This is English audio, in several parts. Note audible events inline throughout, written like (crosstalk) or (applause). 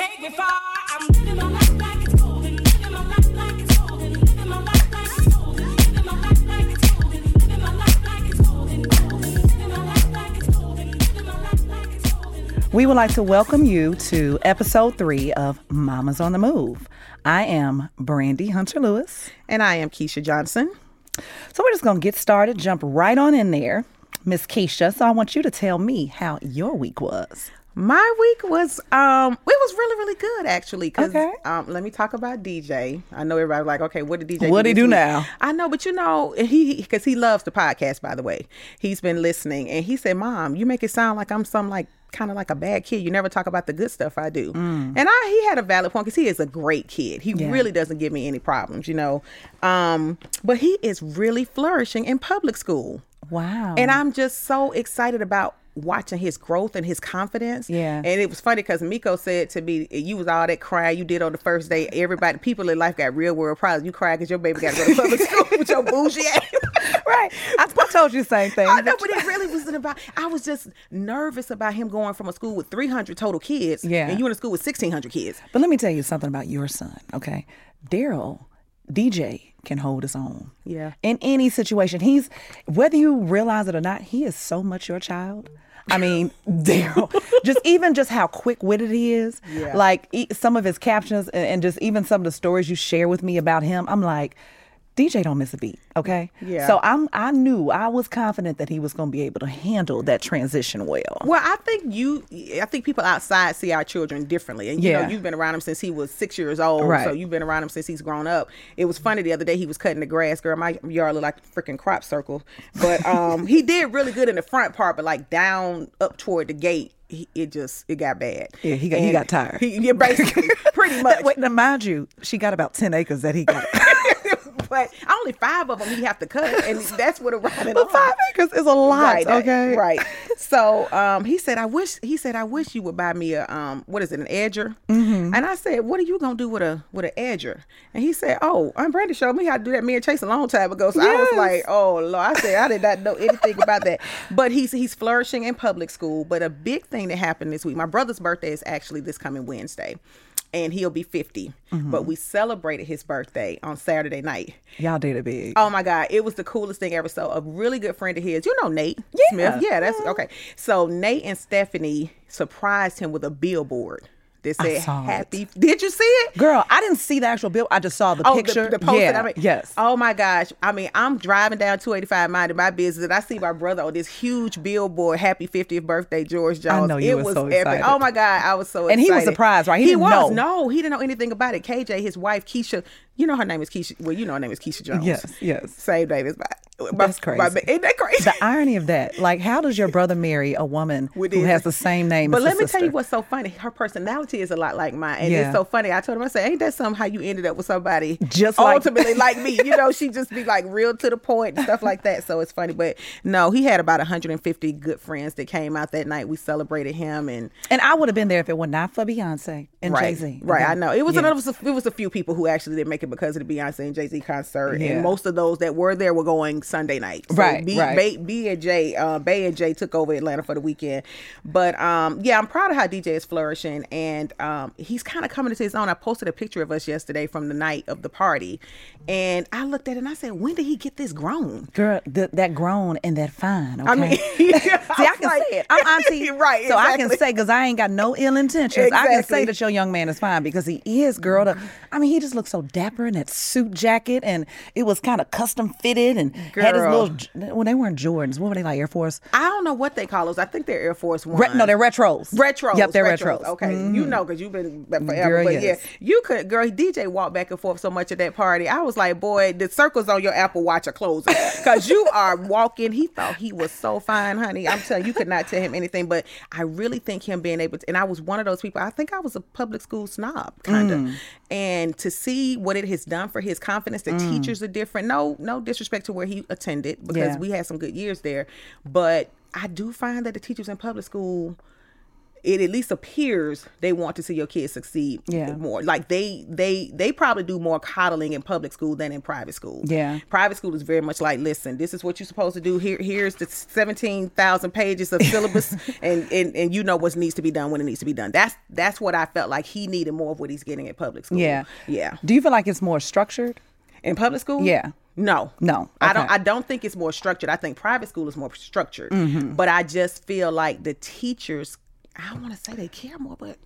Take me far. I'm living my life like We would like to welcome you to episode three of Mamas on the Move. I am Brandy Hunter Lewis. And I am Keisha Johnson. So we're just going to get started, jump right on in there. Miss Keisha, so I want you to tell me how your week was. My week was um it was really really good actually cuz Okay. um let me talk about DJ. I know everybody's like okay, what did DJ What'd he do week? now? I know, but you know, he cuz he loves the podcast by the way. He's been listening and he said, "Mom, you make it sound like I'm some like kind of like a bad kid. You never talk about the good stuff I do." And I he had a valid point cuz he is a great kid. He Mm. Yeah. really doesn't give me any problems, you know. Um but he is really flourishing in public school. Wow. And I'm just so excited about watching his growth and his confidence. Yeah. And it was funny because Miko said to me, You was all that crying you did on the first day. Everybody, people in life got real world problems. You cry because your baby got to go to public school (laughs) with your bougie ass. (laughs) right. I, I told you the same thing. I know, but it really wasn't about. I was just nervous about him going from a school with 300 total kids, Yeah. and you in a school with 1,600 kids. But let me tell you something about your son, okay? Daryl, DJ, can hold his own. Yeah. In any situation. He's, whether you realize it or not, he is so much your child. I mean, (laughs) Daryl, just even just how quick witted he is. Yeah. Like e- some of his captions and, and just even some of the stories you share with me about him, I'm like, DJ don't miss a beat, okay? Yeah. So I'm I knew I was confident that he was going to be able to handle that transition well. Well, I think you, I think people outside see our children differently. And you Yeah. know, you've been around him since he was six years old. Right. So you've been around him since he's grown up. It was funny the other day he was cutting the grass. Girl, my yard looked like a freaking crop circle. But (laughs) um, he did really good in the front part, but like down up toward the gate, he, it just it got bad. Yeah, he got- he got tired. He, yeah, basically, (laughs) pretty much. Wait, now mind you, she got about 10 acres that he got. (laughs) but only five of them he have to cut, and (laughs) that's what around it. But five acres is a lot, right, okay? Right. So um, he said, I wish he said, I wish you would buy me a um, what is it, an edger? Mm-hmm. And I said, What are you gonna do with a with an edger? And he said, Oh, Aunt Brandy showed me how to do that. Me and Chase a long time ago. So I was Yes. like, Oh Lord, I said I did not know anything about that. But he's he's flourishing in public school. But a big thing that happened this week, my brother's birthday is actually this coming Wednesday. And he'll be 50. Mm-hmm. But we celebrated his birthday on Saturday night. Y'all did it big. Oh my God, it was the coolest thing ever. So a really good friend of his, you know Nate Yeah. Smith. Yeah, that's okay. So Nate and Stephanie surprised him with a billboard that said saw it. happy. Did you see it? Girl, I didn't see the actual bill. I just saw the Oh, picture. the, the post yeah, that I mean, yes. Oh my gosh. I mean, I'm driving down 285 minding my business and I see my brother on this huge billboard, happy 50th birthday, George Jones. know you it was so epic. excited. Oh my God, I was so And excited. he was surprised, right? He He, was. know. No, he didn't know anything about it. KJ, his wife, Keisha, You know her name is Keisha. Well, you know her name is Keisha Jones. Yes, yes. Same name as my. That's crazy. ain't that crazy? The irony of that, like, how does your brother marry a woman With who his- has the same name But let me tell you what's so funny. Her personality is a lot like mine, and Yeah. it's so funny. I told him, I said, "Ain't that something how you ended up with somebody Just ultimately like me?" You know, (laughs) she just be like real to the point and stuff like that. So it's funny, but no, he had about 150 good friends that came out that night. We celebrated him, and And I would have been there if it were not for Beyonce and right, Jay Z. right. I know it was Yeah. another. It was a few people who actually didn't make it because of the Beyonce and Jay Z concert, Yeah. and most of those that were there were going Sunday night. So Right, B, right. B, B and J, uh, Bay and J took over Atlanta for the weekend. But um, yeah, I'm proud of how DJ is flourishing, and um, he's kind of coming into his own. I posted a picture of us yesterday from the night of the party, and I looked at it and I said, "When did he get this grown?" Girl, th- that grown and that fine. Okay? I mean, (laughs) (laughs) See, I can say it. I'm auntie, (laughs) right? So I can say because I ain't got no ill intentions. I can say that your young man is fine because he is, girl. The, I mean, he just looks so dapper in that suit jacket, and it was kind of custom fitted, and had his little. Well, they weren't Jordans. What were they like? Air Force? I don't know what they call those. I think they're Air Force One. Re- no, they're retros. Retros. Yep, they're retros. Okay, you know because you've been forever. Girl, but yes. yeah, you could, girl. DJ walked back and forth so much at that party. I was like, boy, the circles on your Apple Watch are closing because you (laughs) are walking. He thought he was so fine, honey. I'm telling you, you could not tell him anything. But I really think him being able to, and I was one of those people. I think I was a public school snob, kind of, Mm. And to see what it has done for his confidence. The teachers are different. No, no disrespect to where he attended because Mm. Yeah. we had some good years there, but I do find that the teachers in public school it at least appears they want to see your kids succeed Yeah. more like they they they probably do more coddling in public school than in private school Yeah. private school is very much like listen this is what you're supposed to do here here's the 17,000 pages of syllabus (laughs) and, and and you know what needs to be done when it needs to be done that's that's what I felt like he needed more of what he's getting at public school Yeah. yeah Do you feel like it's more structured? in public school Yeah. no No. I don't I don't think it's more structured I think private school is more structured Mm-hmm. but I just feel like the teachers I don't want to say they care more but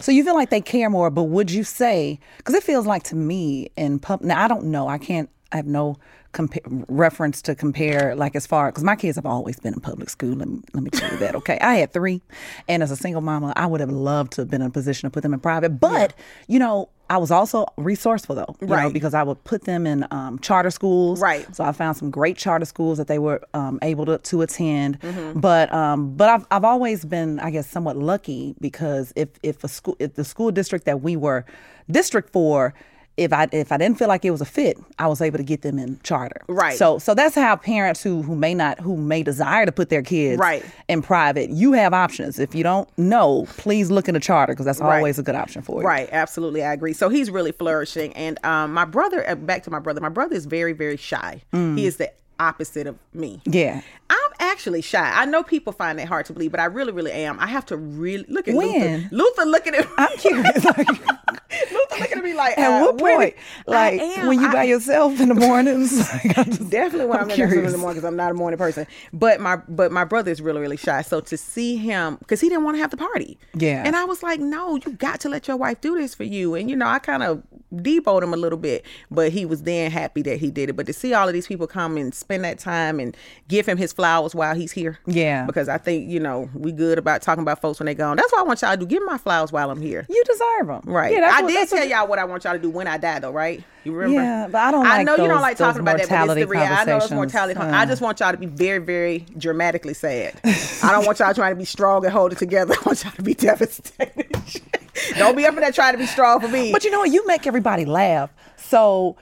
So you feel like they care more, but would you say? Because it feels like to me in pub. Now I don't know. I can't. I have no compa- reference to compare. Like as far because my kids have always been in public school. Let me, let me tell you that. Okay, I had three, and as a single mama, I would have loved to have been in a position to put them in private. But you know. I was also resourceful though, you know, Right. because I would put them in um, charter schools. Right. So I found some great charter schools that they were um, able to, to attend. Mm-hmm. But um, but I've I've always been I guess somewhat lucky because if if a school if the school district that we were district for if I if I didn't feel like it was a fit, I was able to get them in charter. Right. So so that's how parents who who may not who may desire to put their kids Right. in private, you have options. If you don't know, please look into charter because that's Right. always a good option for you. Right, absolutely, I agree. So he's really flourishing, and um, my brother. uh, Back to my brother. My brother is very, very shy. Mm. He is the opposite of me. Yeah. I'm actually shy. I know people find that hard to believe, but I really, really am. I have to really look at When? Luther. Luther looking at me. I'm curious. like, (laughs) Luther looking at me like, at uh, what point? Like am. when you I- by yourself in the mornings? (laughs) Like, just- Definitely when I'm, I'm in the in the morning because I'm not a morning person. But my but my brother is really really shy. So to see him because he didn't want to have the party. Yeah. And I was like, no, you got to let your wife do this for you. And you know, I kind of deboed him a little bit, but he was then happy that he did it. But to see all of these people come and spend that time and give him his flowers while he's here. Yeah. Because I think you know we good about talking about folks when they gone. That's what I want y'all to do. Give my flowers while I'm here. You deserve them. Right. Yeah, I what- did that's what- tell y'all what I want y'all to do when I die, though, right? You remember? Yeah, but I don't I like know you don't like talking about that, but it's the reality. I know it's mortality. Uh. I just want y'all to be very, very dramatically sad. I don't want y'all trying to be strong and hold it together. (laughs) I want y'all to be devastated. (laughs) don't be up in there trying to be strong for me. But you know what? You make everybody laugh. So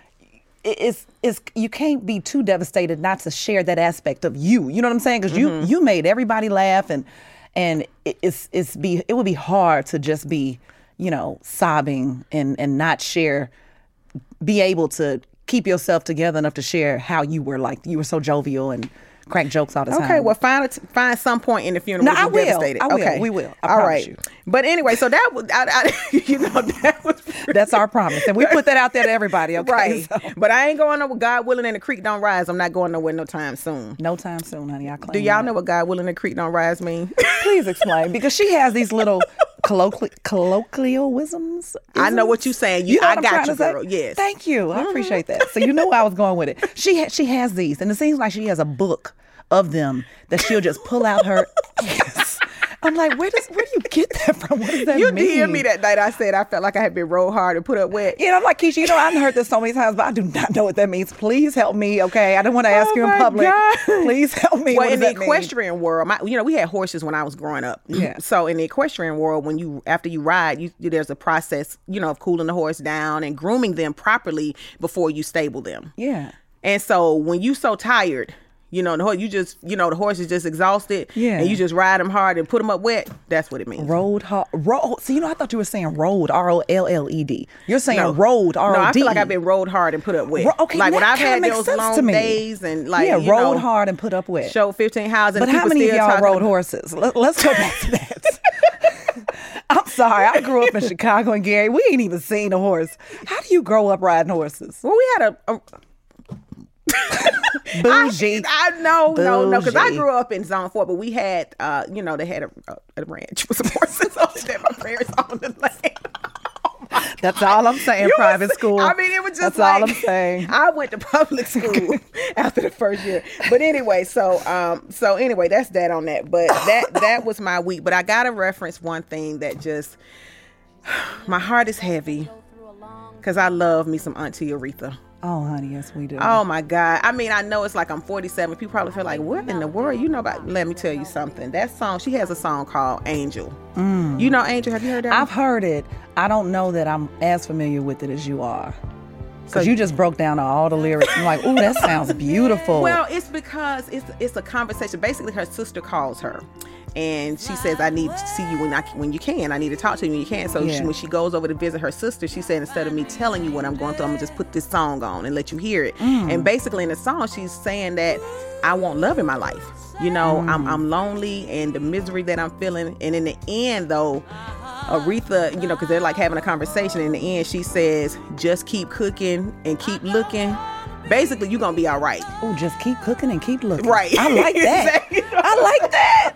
it's it's you can't be too devastated not to share that aspect of you. You know what I'm saying? Because Mm-hmm. you you made everybody laugh and and it- it's it's be it would be hard to just be you know sobbing and and not share be able to keep yourself together enough to share how you were like you were so jovial and crack jokes all the time. Okay, well, find a t- find some point in the funeral. No, I will. Devastated. I will. Okay, We will. I All promise right. you. But anyway, so that was, I, I, (laughs) you know, that was that's our promise, and we put that out there to everybody. Okay, right. (laughs) So, But I ain't going nowhere. God willing, and the creek don't rise. I'm not going nowhere no time soon. no time soon, honey. I claim. Do y'all that. know what God willing, and the creek don't rise mean? Please explain because she has these little (laughs) colloquial colloquialisms. I know what you're saying. You- know I got you, to say? girl. Yes. Mm-hmm. Thank you. I appreciate that. So you know where I was going with it. (laughs) She ha- she has these, and it seems like she has a book of them that she'll just pull out her. (laughs) I'm like, where does where do you get that from? What does that mean? You mean? did me that night. I said I felt like I had been rolled hard and put up wet. You know, I'm like, Keisha, you know, I've heard this so many times, but I do not know what that means. Please help me, okay? I don't want to ask Oh you in public. God. Please help me. Well, in the that mean? equestrian world, my, you know, we had horses when I was growing up. Yeah. (clears throat) So in the equestrian world, when you after you ride, you there's a process, you know, of cooling the horse down and grooming them properly before you stable them. Yeah. And so when you so tired, you know, the horse, you just, you know, the horse is just exhausted. Yeah. And you just ride them hard and put them up wet. That's what it means. Road hard. Road. So you know, I thought you were saying road. R O L L E D. You're saying No. road. R O D. No, I feel like I've been rode hard and put up wet. Ro- okay, like when I've had those long days and like yeah, rode know, hard and put up wet. show fifteen houses. But how many of y'all rode horses? Let, us go back to that. (laughs) (laughs) I'm sorry. I grew up in Chicago and Gary. We ain't even seen a horse. How do you grow up riding horses? Well, we had a, a Bougie. (laughs) I, I no, no, no, because I grew up in Zone Four, but we had, uh, you know, they had a, a, a ranch with some (laughs) horses on it my parents owned the land. (laughs) That's all I'm saying. You Private was- school. I mean, it was just That's all I'm saying. I went to public school after the first year, but anyway, so um, so anyway, that's that on that. But that that was my week. But I gotta reference one thing that just (sighs) my heart is heavy because I love me some Auntie Aretha. Oh, honey, yes, we do. Oh my God. I mean, I know it's like I'm 47. People probably feel like, what in the world? You know about, let me tell you something. That song, she has a song called Angel. You know Angel? Have you heard that? Mm. I've heard it. I don't know that I'm as familiar with it as you are. Because So- you just broke down all the lyrics. I'm like, ooh, that sounds (laughs) beautiful. Well, it's because it's it's a conversation. Basically, her sister calls her, and she says, "I need to see you when I when you can. I need to talk to you when you can." So Yeah. she, when she goes over to visit her sister, she said, "Instead of me telling you what I'm going through, I'm gonna just put this song on and let you hear it." Mm. And basically, in the song, she's saying that I want love in my life. You know, I'm Mm. I'm lonely and the misery that I'm feeling. And in the end, though. Aretha, you know, because they're like having a conversation. In the end, she says, "Just keep cooking and keep looking. Basically, you're gonna be all right." oh, just keep cooking and keep looking. Right. I like that. (laughs) Exactly. I like that.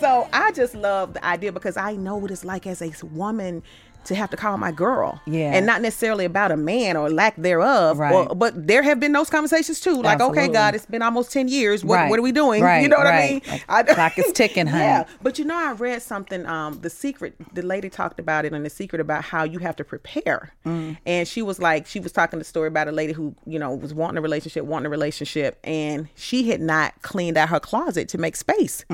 So I just love the idea because I know what it's like as a woman to have to call my girl. Yeah. And not necessarily about a man or lack thereof. Right. Or- but there have been those conversations too. Like, okay, God, it's been almost 10 years. What, Right. what are we doing? Right, (laughs) You know what I mean? Like, I, clock is (laughs) ticking, honey. Yeah. But you know, I read something, um, The Secret, the lady talked about it in The Secret about how you have to prepare. Mm. And she was like, she was talking the story about a lady who, you know, was wanting a relationship, wanting a relationship, and she had not cleaned out her closet to make space.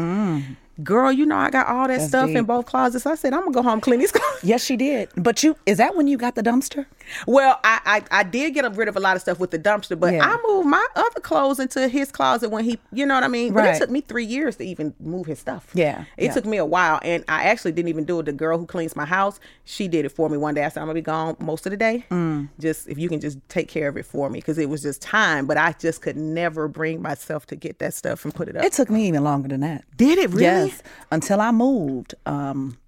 Girl, you know, I got all that. That's stuff in both closets. I said, I'm gonna go home clean these (laughs) closets. Yes, she did. But you is that when you got the dumpster? Well, I, I I did get rid of a lot of stuff with the dumpster, but Yeah. I moved my other clothes into his closet when he, you know what I mean. But Right. it took me three years to even move his stuff. Yeah, it yeah. took me a while, and I actually didn't even do it. The girl who cleans my house, she did it for me one day. I said, I'm gonna be gone most of the day. Mm. Just if you can just take care of it for me, because it was just time. But I just could never bring myself to get that stuff and put it up. It took me even longer than that. did it really? Yes, until I moved. Um,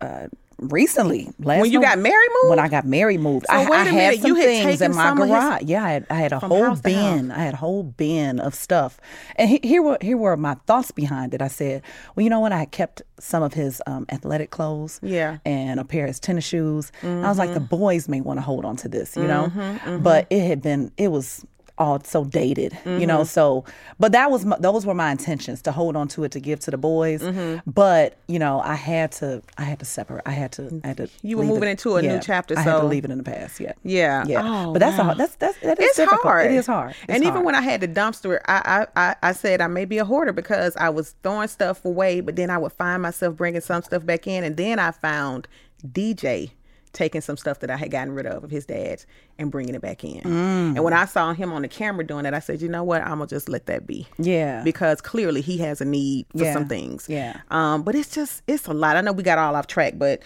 uh, recently, last When you Nov- got married, moved? When I got married, moved. So I, wait I a had minute, some you had things taken in my of his- garage. yeah, I had, I had a whole house to house. bin. I had a whole bin of stuff. And he, here were here were my thoughts behind it. I said, well, you know what? I kept some of his um, athletic clothes. Yeah. Mm-hmm, And a pair of his tennis shoes. I was like, the boys may want to hold on to this, you know. mm-hmm. But it had been. It was all so dated, you Mm-hmm. know. So, but that was my, those were my intentions to hold on to it to give to the boys. Mm-hmm. But you know, I had to, I had to separate. I had to, I had to. You were moving it- into a new yeah, chapter, I had to leave it in the past. Yeah, Yeah. yeah. Oh, but that's wow. a, that's that's that is it's difficult. hard. It is hard. It's and even when I had the dumpster, I, I I I said I may be a hoarder because I was throwing stuff away, but then I would find myself bringing some stuff back in, and then I found DJ taking some stuff that I had gotten rid of of his dad's and bringing it back in. Mm. And when I saw him on the camera doing that, I said, you know what, I'm gonna just let that be. Yeah. Because clearly he has a need for Yeah. some things. Yeah. Um, but it's just it's a lot. I know we got all off track, but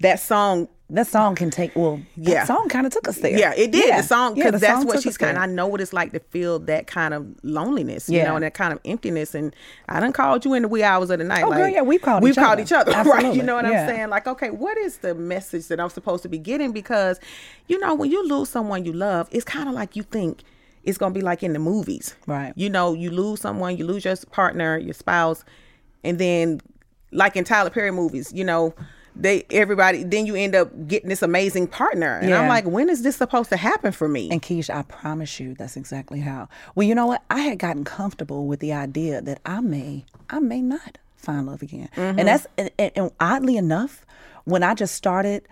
that song that song can take. Well, Yeah. that song kind of took us there. Yeah, it did. Yeah. The song Yeah, because the that's what she's kind. there. I know what it's like to feel that kind of loneliness, you know, and that kind of emptiness. And I done called you in the wee hours of the night. Oh, like, girl, yeah, we've called we've each called other. each other, (laughs) right? Absolutely. You know what Yeah. I'm saying? Like, okay, what is the message that I'm supposed to be getting? Because, you know, when you lose someone you love, it's kind of like you think it's gonna be like in the movies, Right. You know, you lose someone, you lose your partner, your spouse, and then, like in Tyler Perry movies, you know. They everybody then you end up getting this amazing partner, and I'm like, when is this supposed to happen for me? And Keisha, I promise you, that's exactly how. Well, you know what? I had gotten comfortable with the idea that I may, I may not find love again. Mm-hmm. And that's and, and oddly enough, when I just started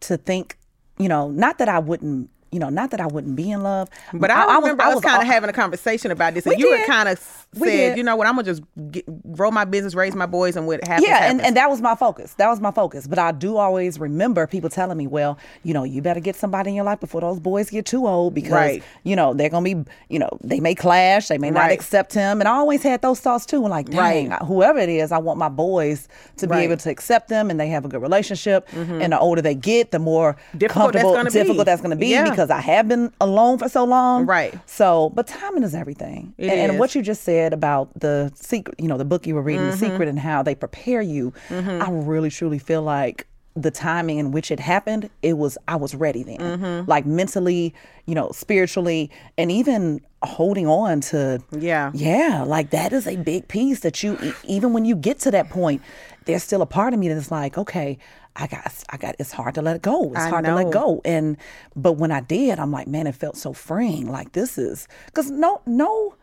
to think, you know, not that I wouldn't, you know, not that I wouldn't be in love, But I, was- remember us was kind of having a conversation about this, We and you did. had kind of said, you know what, I'm gonna just get, grow my business, raise my boys, and what happens. yeah, and, happens. and that was my focus. That was my focus. But I do always remember people telling me, well, you know, you better get somebody in your life before those boys get too old because, Right. you know, they're going to be, you know, they may clash, they may not accept him. And I always had those thoughts too. And like, dang, Right. whoever it is, I want my boys to be Right. Mm-hmm. able to accept them and they have a good relationship. And the older they get, the more Difficult that's comfortable, gonna be. that's going to be Yeah. because I have been alone for so long. Right. So, but timing is everything. It and, and what you just said about the secret, you know, the book you were reading, Mm-hmm. The Secret, and how they prepare you, I really truly feel like the timing in which it happened, it was I was ready then, Mm-hmm. like mentally, you know, spiritually, and even holding on to. Yeah. yeah, like that is a big piece that you even when you get to that point, there's still a part of me that's like, okay. I got, I got. It's hard to let it go. It's I hard to let go. And but when I did, I'm like, man, it felt so freeing. Like this is because no, no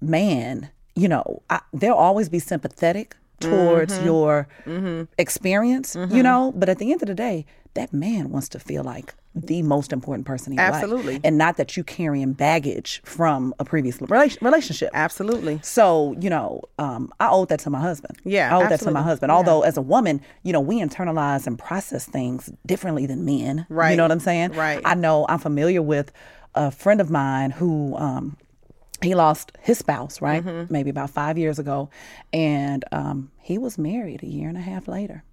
man, you know, I, they'll always be sympathetic towards Mm-hmm. your experience, you know, but at the end of the day, that man wants to feel like the most important person in your life. Absolutely. And not that you carrying baggage from a previous rela- relationship. Absolutely. So, you know, um, I owed that to my husband. Yeah, I owed that to my husband. Although, as a woman, you know, we internalize and process things differently than men. Right. You know what I'm saying? Right. I know I'm familiar with a friend of mine who, um, he lost his spouse, right? Mm-hmm. Maybe about five years ago. And um, he was married a year and a half later.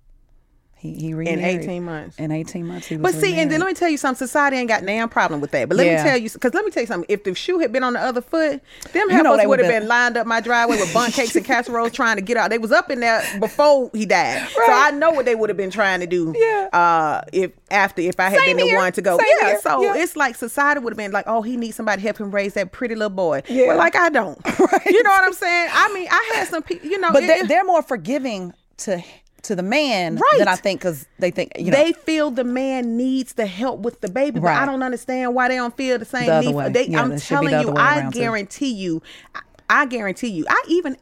He, he remarried. 18 months. In 18 months, he was But see, and then let me tell you something. Society ain't got damn problem with that. But let Yeah. me tell you, because let me tell you something. If the shoe had been on the other foot, them You heifers would have would've been lined up my driveway with bun cakes and casseroles trying to get out. They was up in there before he died, so I know what they would have been trying to do. Yeah. Uh, if after if I had Same been the one to go, Same yeah. here. So Yeah. it's like society would have been like, oh, he needs somebody to help him raise that pretty little boy. Yeah. Well, like I don't. (laughs) Right. You know what I'm saying? I mean, I had some people. You know, But it- they're, they're more forgiving to to the man Right. than I think because they think, you know. they feel the man needs the help with the baby, but I don't understand why they don't feel the same The other need. way. They, Yeah, I'm it should be telling you, I around, too. guarantee you, I guarantee you, I even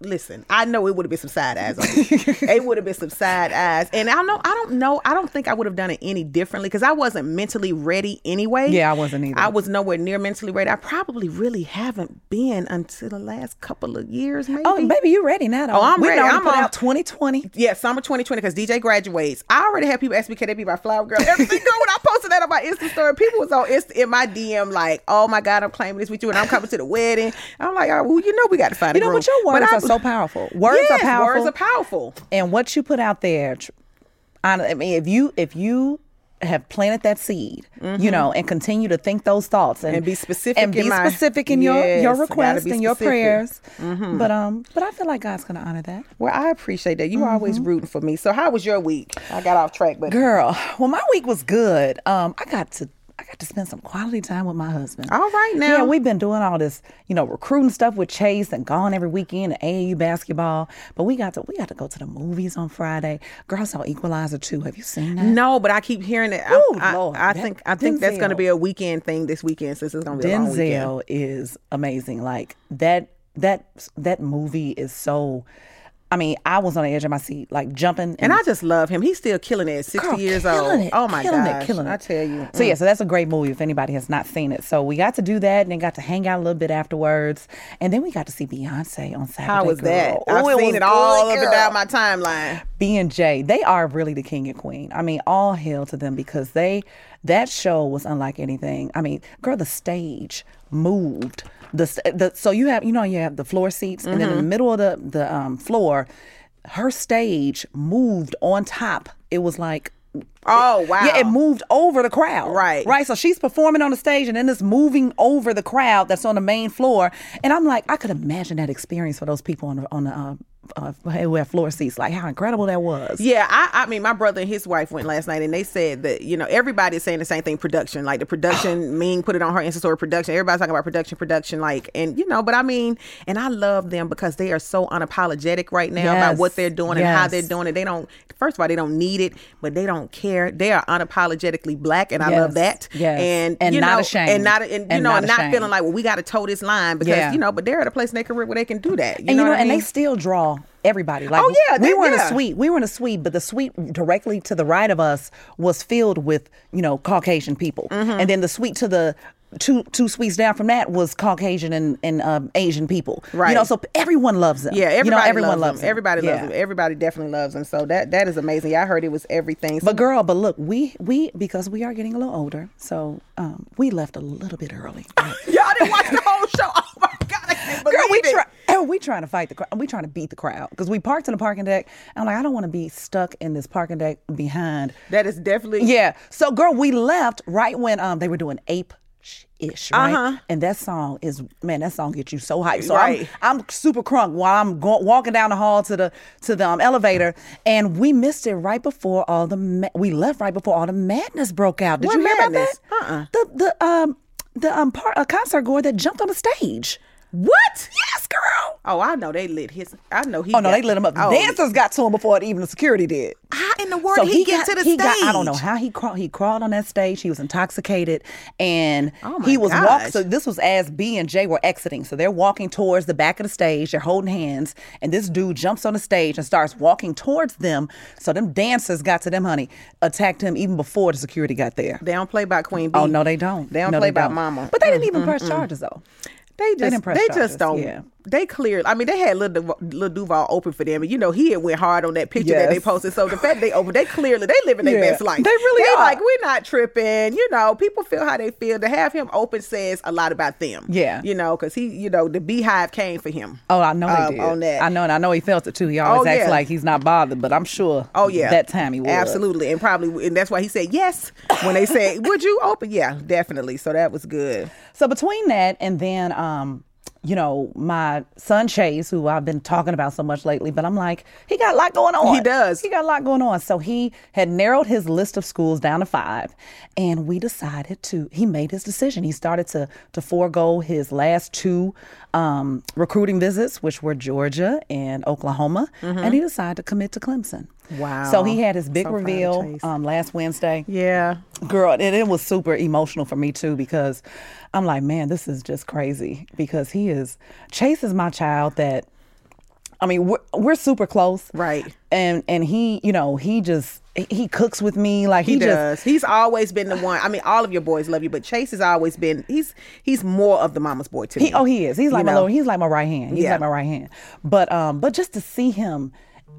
listen. I know it would have been some side eyes. On (laughs) it. it would have been some side eyes, and I know I don't know. I don't think I would have done it any differently because I wasn't mentally ready anyway. Yeah, I wasn't either. I was nowhere near mentally ready. I probably really haven't been until the last couple of years, oh, maybe. Oh, baby, you're ready now? Though. Oh, I'm we ready. I'm put on- out 2020. Yeah, summer 2020 because DJ graduates. I already had people ask me, can they be my flower girl? Everything good when I posted that on my Insta story. People was on Insta in my DM like, oh my God, I'm claiming this with you and I'm coming to the wedding. I'm like, oh, well, you know we got to find You a know, groom. but your words so powerful. Words Yes, are powerful. Words are powerful. and what you put out there i mean if you if you have planted that seed you know and continue to think those thoughts and, Mm-hmm. And be specific and in be my- specific in your Yes, your requests and your specific. Mm-hmm. prayers but um but i feel like god's gonna honor that Well, I appreciate that. You were always rooting for me. So how was your week? I got off track, but girl well my week was good um i got to I got to spend some quality time with my husband. All right now. Yeah, we've been doing all this, you know, recruiting stuff with Chase and gone every weekend to AAU basketball. But we got to we got to go to the movies on Friday. Girl I saw Equalizer 2. Have you seen that? no, but I keep hearing it. I, Ooh, I, Lord, I that- think I think that's going to be a weekend thing this weekend since it's going to be a long weekend. Denzel is amazing. Like that that that movie is so I mean, I was on the edge of my seat, like jumping. And I just love him. He's still killing it at 60 Girl, years old. It, oh my killing gosh. It, killing it. I tell you. So yeah, so that's a great movie if anybody has not seen it. So we got to do that and then got to hang out a little bit afterwards. And then we got to see Beyonce on Saturday. How was that? girl. I've it seen it all up and down my timeline. B and J, they are really the king and queen. I mean, all hail to them because they that show was unlike anything. I mean, girl, the stage moved. The, the so you have you know you have the floor seats and then in the Mm-hmm. middle of the the um, floor, her stage moved on top. It was like Oh wow. yeah, it moved over the crowd. Right. Right. So she's performing on the stage and then it's moving over the crowd that's on the main floor. And I'm like, I could imagine that experience for those people on the on the uh, uh, who have floor seats. Like how incredible that was. Yeah, I, I mean, my brother and his wife went last night, and they said that you know everybody's saying the same thing. Production, like the production, (sighs) Ming put it on her Insta story. Production, everybody's talking about production, production, like, and you know, but I mean, and I love them because they are so unapologetic right now about what they're doing and how they're doing it. They don't, first of all, they don't need it, but they don't care. They are unapologetically black, and I love that. yes. and And you not know, ashamed. and not, and, you And know, not and not feeling like, well, we got to toe this line because Yeah. you know, but they're at a place in their career where they can do that. You and know, you know, what I and mean? they still draw all everybody. Like Oh, yeah, we were in a suite. We were in a suite, but the suite directly to the right of us was filled with you know Caucasian people, Mm-hmm. and then the suite to the two two suites down from that was Caucasian and and um, Asian people. Right. You know, so everyone loves them. Yeah, everybody you know, everyone loves, them. Everybody loves Yeah. Everybody definitely loves them. So that that is amazing. Yeah, I heard it was everything. So But girl, but look, we we because we are getting a little older, so um, we left a little bit early. (laughs) y'all didn't watch the whole show. Oh my god, I can't believe Girl, we it. try. We trying to fight the crowd. We trying to beat the crowd because we parked in the parking deck. I'm like, I don't want to be stuck in this parking deck behind. That is definitely Yeah. So, girl, we left right when um they were doing ape ish, right? Uh-huh. And that song is man, that song gets you so hyped. So Right. I'm, I'm super crunk while I'm go- walking down the hall to the to the um, elevator, and we missed it right before all the ma- we left right before all the madness broke out. Did What you hear madness? about that? Uh-uh. The the um the um part, a concert goer that jumped on the stage. What? Girl. Oh, I know they lit his. I know he. Oh no, they lit him up. Oh, dancers got to him before even the security did. How in the world did he, get got- to the he stage? got- I don't know how he crawled. He crawled on that stage. He was intoxicated, and Oh, he was walking. So this was as B and J were exiting. So they're walking towards the back of the stage. They're holding hands, and this dude jumps on the stage and starts walking towards them. So them dancers got to them, honey, attacked him even before the security got there. They don't play about Queen oh, Bee. Oh no, they don't. They don't No, play about don't. Mama. But they didn't even press charges though. They just, didn't they, press charges, just don't. yeah. They cleared. I mean, they had little Duval, Duval open for them, and you know he had went hard on that picture that they posted. So the fact they open, they clearly they living their Yeah, best life. they really they are. Like we're not tripping. You know, people feel how they feel. To have him open says a lot about them. Yeah. you know, because he, you know, the beehive came for him. Oh, I know um, on that. I know, and I know he felt it too. He always Oh, acts yeah. like he's not bothered, but I'm sure. Oh yeah, that time he was absolutely, and probably, and that's why he said yes when they said, "Would you open?" Yeah, definitely. So that was good. So between that and then, um, you know, my son Chase, who I've been talking about so much lately, but I'm like, he got a lot going on. He does. He got a lot going on. So he had narrowed his list of schools down to five, and we decided to. He made his decision. He started to to forego his last two um, recruiting visits, which were Georgia and Oklahoma, and he decided to commit to Clemson. Mm-hmm. Wow. So he had his big So reveal um, last Wednesday. Yeah, Girl, and it was super emotional for me too because I'm like, man, this is just crazy because he is Chase is my child that I mean, we're, we're super close. Right. And and he, you know, he just he- cooks with me like he, He just does. He's always been the one. I mean, all of your boys love you, but Chase has always been. He's he's more of the mama's boy to me. Oh, he is. He's like You my know? little. He's like my right hand. He's Yeah. like my right hand. But um, but just to see him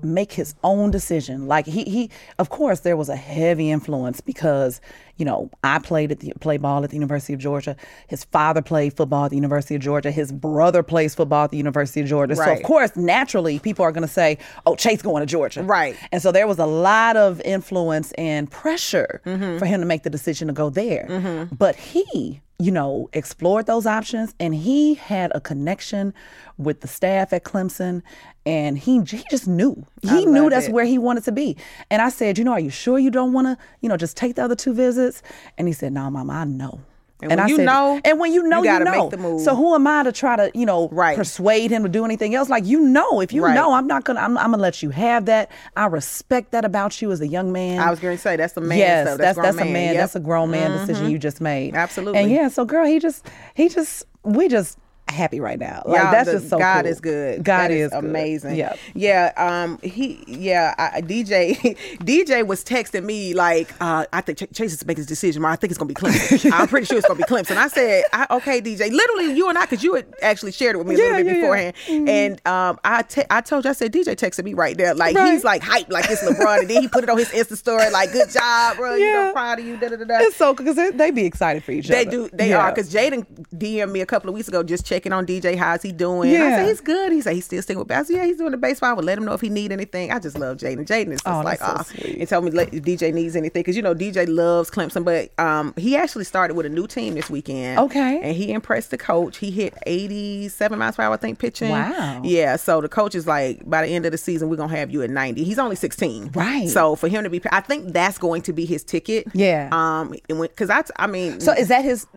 make his own decision, like he he, of course, there was a heavy influence because you know I played at the play ball at the University of Georgia. His father played football at the University of Georgia. His brother plays football at the University of Georgia. So of course, naturally, people are going to say, "Oh, Chase going to Georgia." Right. And so there was a lot of influence and pressure Mm-hmm. for him to make the decision to go there. But he, you know, explored those options and he had a connection with the staff at Clemson and he he just knew. He knew that's it. where he wanted to be. And I said, "You know, are you sure you don't want to, you know, just take the other two visits?" And he said, "No, mama, I know." And when I you said, know, and when you know, you you, know. make the move. So who am I to try to, you know, Right. persuade him to do anything else? Like you know, if you Right. know, I'm not gonna, I'm, I'm gonna let you have that. I respect that about you as a young man. I was going to say that's a man. yes, stuff. that's grown that's a man. Yep. Mm-hmm. That's a grown man decision you just made. Absolutely. And yeah, so girl, he just, he just, we just happy right now. Like Y'all, that's the- just so God cool. is good. God is good. amazing. Yeah. yeah. Um, he, yeah. I, DJ, (laughs) DJ was texting me like, uh, I think Ch- Chase is making his decision. I think it's gonna be Clemson. (laughs) I'm pretty sure it's gonna be Clemson. I said, I, okay, DJ. Literally, you and I, because you had actually shared it with me a Yeah, little bit yeah, yeah. beforehand. Mhm. And um, I, te- I told you, I said, DJ texted me right there, like Right. he's like hype, like it's LeBron, and then he put it on his Insta story, like, good job, bro. You know, Yeah. proud of you. Da da da. It's so because they, they be excited for each They other. do. They Yeah. are because Jaden DM'd me a couple of weeks ago, just checking on DJ. How's he doing? I Yeah. said he's good. He said he's still sticking with basketball. Yeah, he's doing the baseball. I would let him know if he need anything. I just love Jaden. Jaden is just Oh, like, so ah, sweet. and tell me if DJ needs anything because you know DJ loves Clemson, but um, he actually started with a new team this weekend. Okay. and he impressed the coach. He hit 87 miles per hour, I think, pitching. Wow. Yeah. So the coach is like, by the end of the season, we're gonna have you at 90. He's only 16. Right. So for him to be, I think that's going to be his ticket. Yeah. Um, because I, I mean, So is that his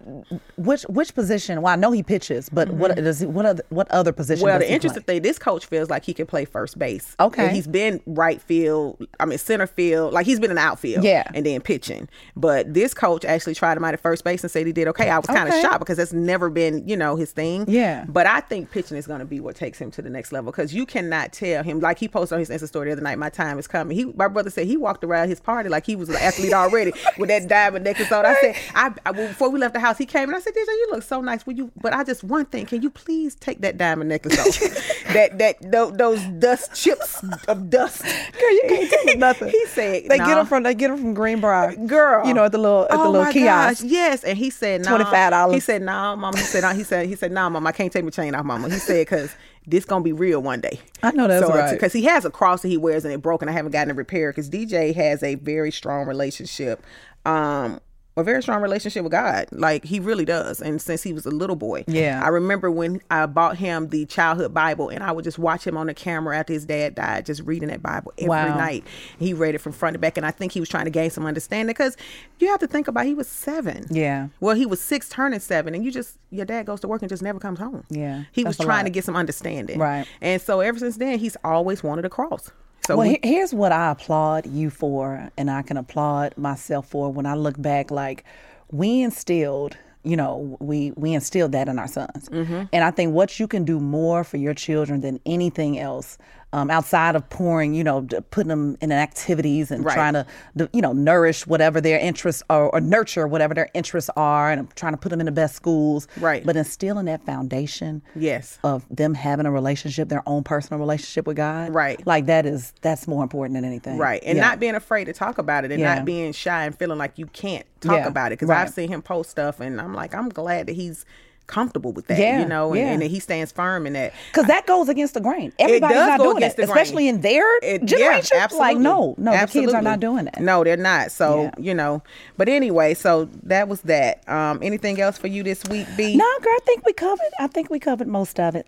which which position? Well, I know he pitches, but what mm-hmm. does he, what other what other position? Well, does the he interesting play? thing, this coach feels like he can play first base. Okay. And he's been right field, I mean center field, like he's been in the outfield. Yeah. And then pitching. But this coach actually tried him out at first base and said he did okay. I was kind of Okay. shocked because that's never been, you know, his thing. Yeah. But I think pitching is going to be what takes him to the next level because you cannot tell him, like he posted on his Insta story the other night, my time is coming. He, my brother said he walked around his party like he was an athlete already (laughs) with that diamond necklace on. I said, I, I before we left the house, he came and I said, DJ, you look so nice. Will you? But I just one thing, can you please take that diamond necklace off? (laughs) that that tho- those dust chips of dust. Girl, you can't me (laughs) nothing. He said they nah. get them from they get them from Greenbriar, girl. You know at the little at the oh little kiosk. Gosh, yes, and he said nah. $25. He said, "No, nah, mama." He said, nah. "He said, he said, nah, mama. I can't take my chain off, mama." He said, "Cause this gonna be real one day." I know that's right. Because he has a cross that he wears and it broke, and I haven't gotten it repaired. Because DJ has a very strong relationship. Um, a very strong relationship with God. Like he really does. And since he was a little boy. Yeah. I remember when I bought him the childhood Bible and I would just watch him on the camera after his dad died, just reading that Bible every Wow. night. He read it from front to back. And I think he was trying to gain some understanding because you have to think about he was seven. Yeah. Well, he was six turning seven, and you just your dad goes to work and just never comes home. Yeah, He was trying lot. to get some understanding. Right. And so ever since then he's always wanted a cross. So well, we- here's what I applaud you for, and I can applaud myself for when I look back. Like we instilled, you know, we we instilled that in our sons, Mm-hmm. and I think what you can do more for your children than anything else. Um, outside of pouring, you know, putting them in activities and Right. trying to, you know, nourish whatever their interests are or nurture whatever their interests are, and trying to put them in the best schools. Right. But instilling that foundation Yes. of them having a relationship, their own personal relationship with God. Right. Like that is that's more important than anything. Right. And Yeah. not being afraid to talk about it and Yeah. not being shy and feeling like you can't talk Yeah, about it. Because right. I've seen him post stuff and I'm like, I'm glad that he's comfortable with that, Yeah, you know, and, yeah. and that he stands firm in that. Because that goes against the grain. Everybody's does not doing against it, the grain. especially in their It- generation. Yeah, absolutely. Like, no, no, the kids are Absolutely. not doing that. No, they're not. So, you know, but anyway, so that was that. Um, anything else for you this week, B? No, girl, I think we covered. I think we covered most of it.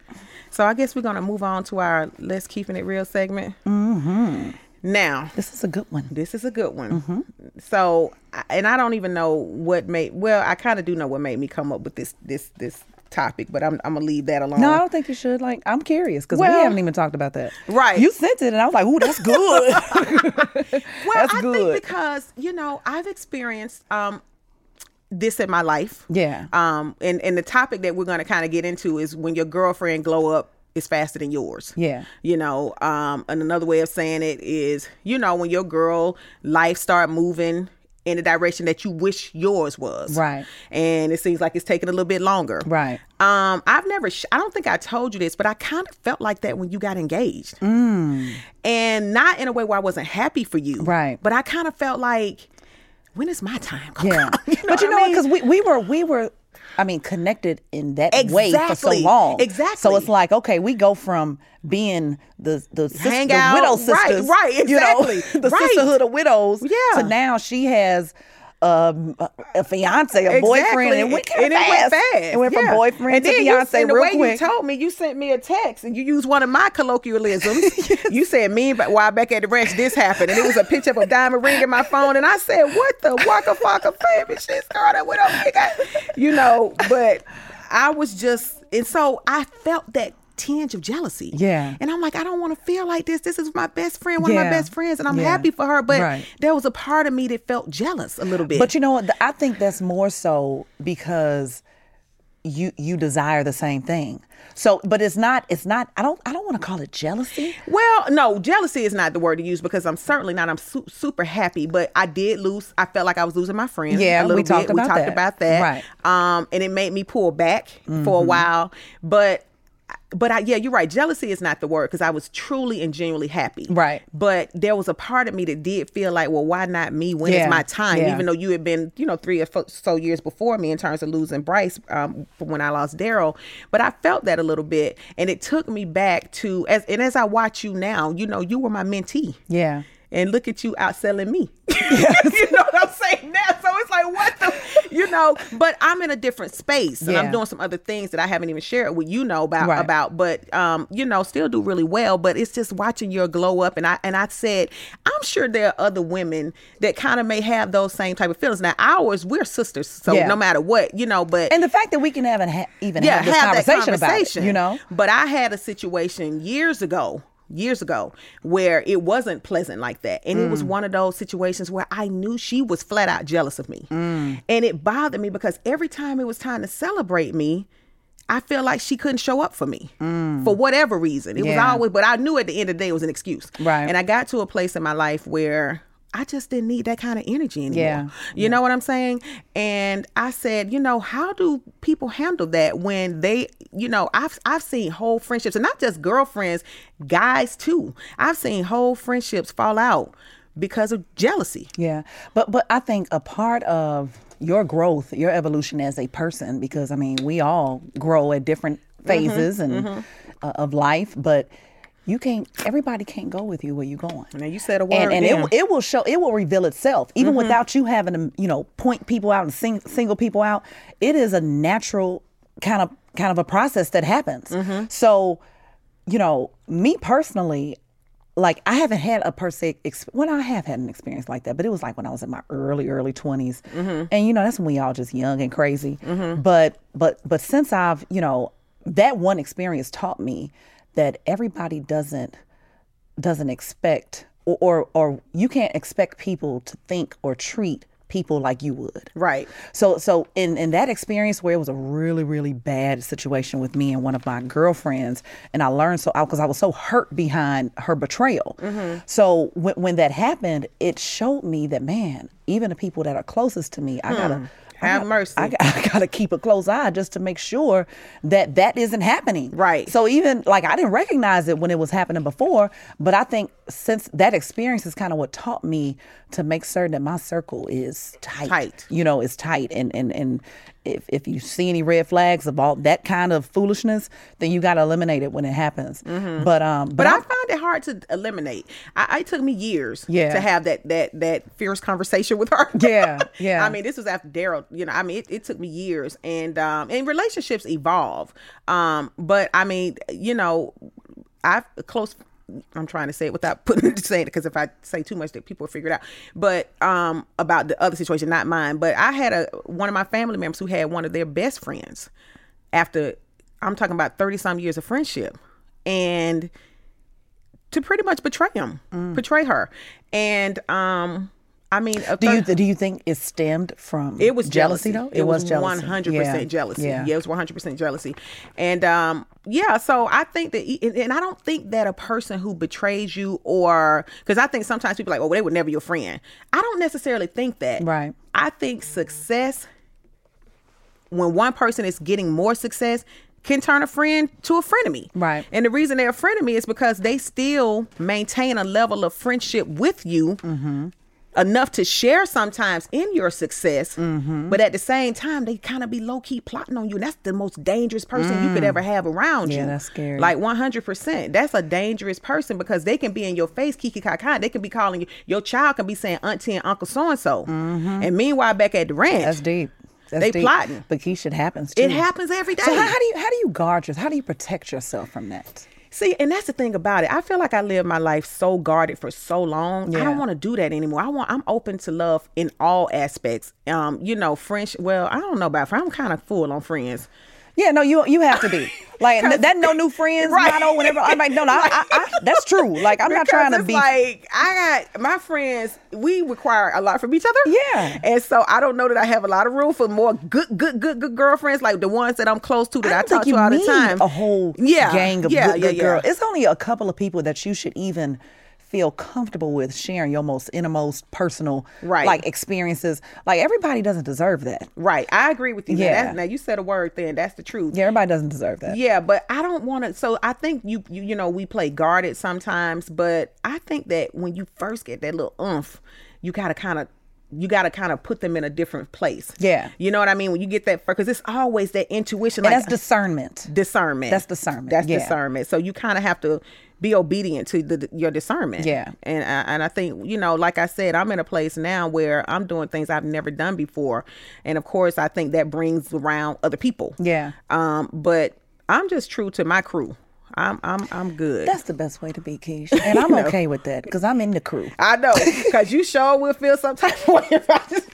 So I guess we're going to move on to our Let's Keeping It Real segment. Mm-hmm. Now, This is a good one. This is a good one. Mm-hmm. So, and I don't even know what made. Well, I kind of do know what made me come up with this this this topic, but I'm I'm gonna leave that alone. No, I don't think you should. Like, I'm curious because we haven't even talked about that. Right. You sent it, and I was like, "Ooh, that's (laughs) good." (laughs) well, that's I good. think because you know I've experienced um this in my life. Yeah. Um, and and the topic that we're gonna kind of get into is when your girlfriend glow up is faster than yours. Yeah. You know, um, and another way of saying it is, you know, when your girl life start moving in the direction that you wish yours was. Right. And it seems like it's taking a little bit longer. Right. Um, I've never, sh- I don't think I told you this, but I kind of felt like that when you got engaged. And not in a way where I wasn't happy for you. Mm. Right. But I kind of felt like, when is my time? (laughs) Yeah, come? You but you know I what? mean? Because we, we were we were, I mean, connected in that way for so long. Exactly. So it's like okay, we go from being the the, sis- Hang the widow right, sisters, right, You know, exactly, (laughs) the right. sisterhood of widows. Yeah. To now she has. Um, a- a fiance, a boyfriend, and it went kind and of it fast. went fast. It went from yeah. boyfriend and to then you- fiance and the way quick. you told me, you sent me a text and you used one of my colloquialisms. (laughs) You said me but while back at the ranch this happened, and it was a picture of a diamond ring in my phone, and I said, "What the waka fucka baby shit, went over here, guy." you know." But I was just, and so I felt that tinge of jealousy. Yeah. and I'm like, I don't want to feel like this. This is my best friend, one of my best friends, and I'm Yeah. happy for her. But Right. there was a part of me that felt jealous a little bit. But you know what? I think that's more so because you you desire the same thing. So, but it's not. It's not. I don't. I don't want to call it jealousy. Well, no, jealousy is not the word to use because I'm certainly not. I'm su- super happy, but I did lose. I felt like I was losing my friends. Yeah, a little we talked bit. we about talked that. about that. Right. Um, and it made me pull back for Mm-hmm. a while, but. But I, yeah, you're right. Jealousy is not the word because I was truly and genuinely happy. Right. But there was a part of me that did feel like, well, why not me? When is Yeah, my time? yeah. Even though you had been, you know, three or so years before me in terms of losing Bryce um, from when I lost Daryl. But I felt that a little bit, and it took me back to as and as I watch you now, you know, you were my mentee. Yeah. And look at you outselling me. (laughs) you know what I'm saying now? So it's like, what the, you know? But I'm in a different space, and Yeah. I'm doing some other things that I haven't even shared with you know about Right. about. But um, you know, still do really well. But it's just watching your glow up, and I and I said, I'm sure there are other women that kind of may have those same type of feelings. Now ours, we're sisters, so Yeah. no matter what, you know. But And the fact that we can have, ha- even have this conversation, about it, you know? but I had a situation years ago, years ago, where it wasn't pleasant like that. And it Mm. was one of those situations where I knew she was flat out jealous of me. Mm. And it bothered me because every time it was time to celebrate me, I felt like she couldn't show up for me for whatever reason. It was Mm. Always, but I knew at the end of the day it was an excuse. Right. And I got to a place in my life where I just didn't need that kind of energy anymore. Yeah. You know what I'm saying? And I said, you know, how do people handle that when they, you know, I've I've seen whole friendships and not just girlfriends, guys too. I've seen whole friendships fall out because of jealousy. Yeah, but but I think a part of your growth, your evolution as a person, because I mean we all grow at different phases and Uh, of life, but you can't. Everybody can't go with you where you're going. Now you said a word. And, and it, it will show it will reveal itself. Even mm-hmm. without you having to you know point people out and sing, single people out it is a natural kind of kind of a process that happens. Mm-hmm. So you know me personally like I haven't had a per se ex- well I have had an experience like that but it was like when I was in my early early 20s mm-hmm. and you know that's when we all just young and crazy. But but but since I've you know that one experience taught me that everybody doesn't doesn't expect or, or or you can't expect people to think or treat people like you would. Right. So so in in that experience where it was a really really bad situation with me and one of my girlfriends and I learned so because I was so hurt behind her betrayal. Mm-hmm. So when when that happened, it showed me that man, even the people that are closest to me, I gotta. Hmm. I Have gotta- mercy. I, (laughs) I gotta keep a close eye just to make sure that that isn't happening. Right. So even like I didn't recognize it when it was happening before, but I think since that experience is kind of what taught me to make certain that my circle is tight. Tight. You know, is tight. And and and if if you see any red flags of all that kind of foolishness, then you gotta eliminate it when it happens. But um but, But I I'm- find it hard to eliminate. I, it took me years Yeah. to have that that that fierce conversation with her. Yeah, (laughs) yeah. I mean, this was after Daryl. You know, I mean, it, it took me years, and um, and relationships evolve. Um, but I mean, you know, I've close. I'm trying to say it without (laughs) putting to saying it because if I say too much, that people will figure it out. But um, about the other situation, not mine. But I had a one of my family members who had one of their best friends after I'm talking about 30 some years of friendship, and to pretty much betray him, betray her, and um, I mean, do you do you think it stemmed from it was jealousy, jealousy, though? It, was jealousy. One hundred percent jealousy. Yeah. Yeah. it was one hundred percent jealousy, and um, yeah. So I think that, and- and I don't think that a person who betrays you, or because I think sometimes people are like, oh, well, they were never your friend. I don't necessarily think that. Right. I think success, when one person is getting more success. Can turn a friend to a frenemy. Right. And the reason they're a frenemy is because they still maintain a level of friendship with you Mm-hmm. Enough to share sometimes in your success, Mm-hmm. but at the same time, they kind of be low key plotting on you. That's the most dangerous person you could ever have around Mm. Yeah, you. that's scary. Like 100%. That's a dangerous person because they can be in your face, kiki kaka. They can be calling you, your child can be saying auntie and uncle so and so. And meanwhile, back at the ranch. That's deep. That's They deep. plotting. But Keisha, it happens too. it happens every day. So how, how do you how do you guard yourself? How do you protect yourself from that? See, and that's the thing about it. I feel like I lived my life so guarded for so long. I don't want to do that anymore. I want I'm open to love in all aspects. Um, you know, French. Well, I don't know about friends. I'm kind of full on friends. Yeah, no, you you have to be (laughs) like that. No new friends Right. motto. Whenever I'm like, no, no, I, I, I, that's true. Like I'm not trying to it's be. like I got my friends. We require a lot from each other. Yeah. and so I don't know that I have a lot of room for more good, good, good, good girlfriends like the ones that I'm close to that I, I talk to all the time. a whole yeah, gang of yeah, good, yeah, good yeah. girls. It's only a couple of people that you should even feel comfortable with sharing your most innermost personal Right. like experiences. Like everybody doesn't deserve that. Right, I agree with you. Yeah. that's- now you said a word, then that's the truth. Yeah, everybody doesn't deserve that. Yeah, but I don't want to. So I think you, you, you know, we play guarded sometimes, but I think that when you first get that little oomph, you gotta kind of you got to kind of put them in a different place. Yeah. You know what I mean? When you get that, because it's always that intuition. Like that's discernment. discernment. That's discernment, That's yeah. discernment. So you kind of have to be obedient to the, your discernment. Yeah. And I, and I think you know, like I said, I'm in a place now where I'm doing things I've never done before, and of course, I think that brings around other people. Yeah. Um, but I'm just true to my crew. I'm I'm I'm good. That's the best way to be, Keisha. (laughs) And I'm know. okay with that because I'm in the crew. I know, cause you sure will feel some type of way if I just.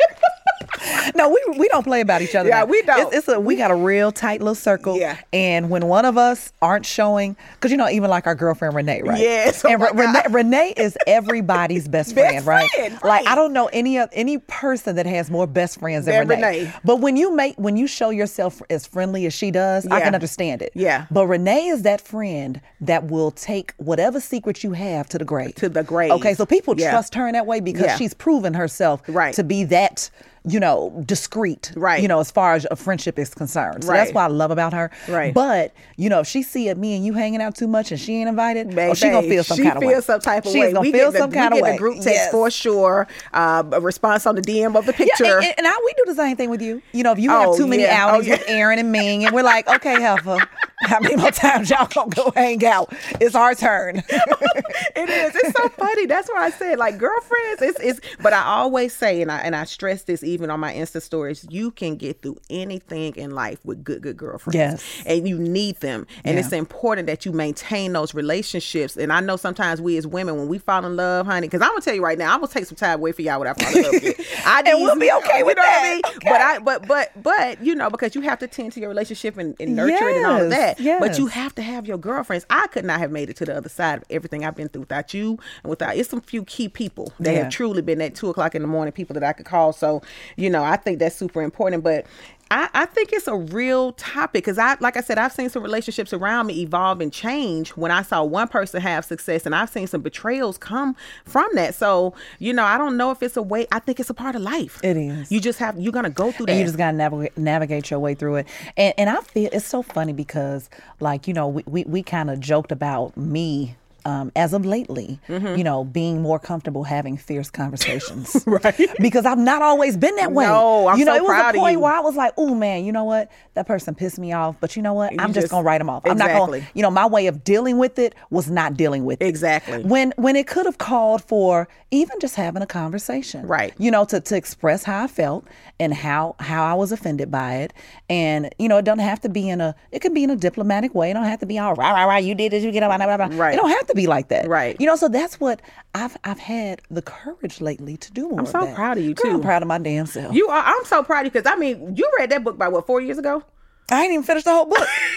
No, we we don't play about each other. Yeah, now. we don't. It's, it's a we got a real tight little circle. Yeah. And when one of us aren't showing, because you know, even like our girlfriend Renee, right? Yes, oh and Re- Renee, Renee is everybody's (laughs) best, Best friend, right? friend, Like. I don't know any of any person that has more best friends than Than Renee. Renee. But when you make when you show yourself as friendly as she does, I can understand it. Yeah. But Renee is that friend that will take whatever secret you have to the grave. To the grave. Okay, so people Yeah. trust her in that way because Yeah. she's proven herself Right. to be that you know discreet Right. you know as far as a friendship is concerned so that's Right. what i love about her Right. but you know if she see me and you hanging out too much and she ain't invited oh, she gonna feel some she kind of way some type of way. she's way. gonna we feel get the, some kind we of get way group text Yes. for sure. Uh, a response on the DM of the picture. Yeah, and, and, and I, we do the same thing with you. You know, if you have Oh, too many yeah. Oh, yeah. with Aaron and Ming, and we're like, okay, Heifer, how many more times y'all gonna go hang out? It's our turn. (laughs) it is. It's so funny. That's why I said like girlfriends. It's it's. But I always say, and I and I stress this even on my Insta stories. You can get through anything in life with good good girlfriends. Yes. and you need them, and Yeah. it's important that you maintain those relationships. And I know sometimes we as women, when we fall in love, honey, because I'm gonna tell you right now, I'm gonna take some time away for y'all when I fall in love with you. (laughs) I And we'll be okay you with know what I that. mean? Okay. But I but but but you know because you have to tend to your relationship and, and nurture it and all of that. Yes. But you have to have your girlfriends. I could not have made it to the other side of everything I've been through without you and without it's some few key people that Yeah. have truly been at two o'clock in the morning, people that I could call. So, you know, I think that's super important. But I, I think it's a real topic because I, like I said, I've seen some relationships around me evolve and change when I saw one person have success, and I've seen some betrayals come from that. So, you know, I don't know if it's a way. I think it's a part of life. It is. You just have you're gonna go through that. And you just gotta navigate navigate your way through it. And and I feel it's so funny because like, you know, we we, we kind of joked about me um, as of lately, Mm-hmm. you know, being more comfortable having fierce conversations, (laughs) right? Because I've not always been that way. No, I'm you know, so it was proud a point where I was like, "Oh man, you know what? That person pissed me off, but you know what? I'm just, just- gonna write them off. I'm not gonna, you know, my way of dealing with it was not dealing with it. Exactly. When when it could have called for even just having a conversation, Right. You know, to to express how I felt and how how I was offended by it, and you know, it doesn't have to be in a. It can be in a diplomatic way. It don't have to be all right, right, rah. You did it, You get up. Blah, blah, blah. Right. It don't have to be like that. Right. You know, so that's what I've I've had the courage lately to do more. I'm so proud of you, Girl, I'm too. proud of my damn self. You are. I'm so proud of you because I mean, you read that book by what four years ago. I ain't even finished the whole book. (laughs)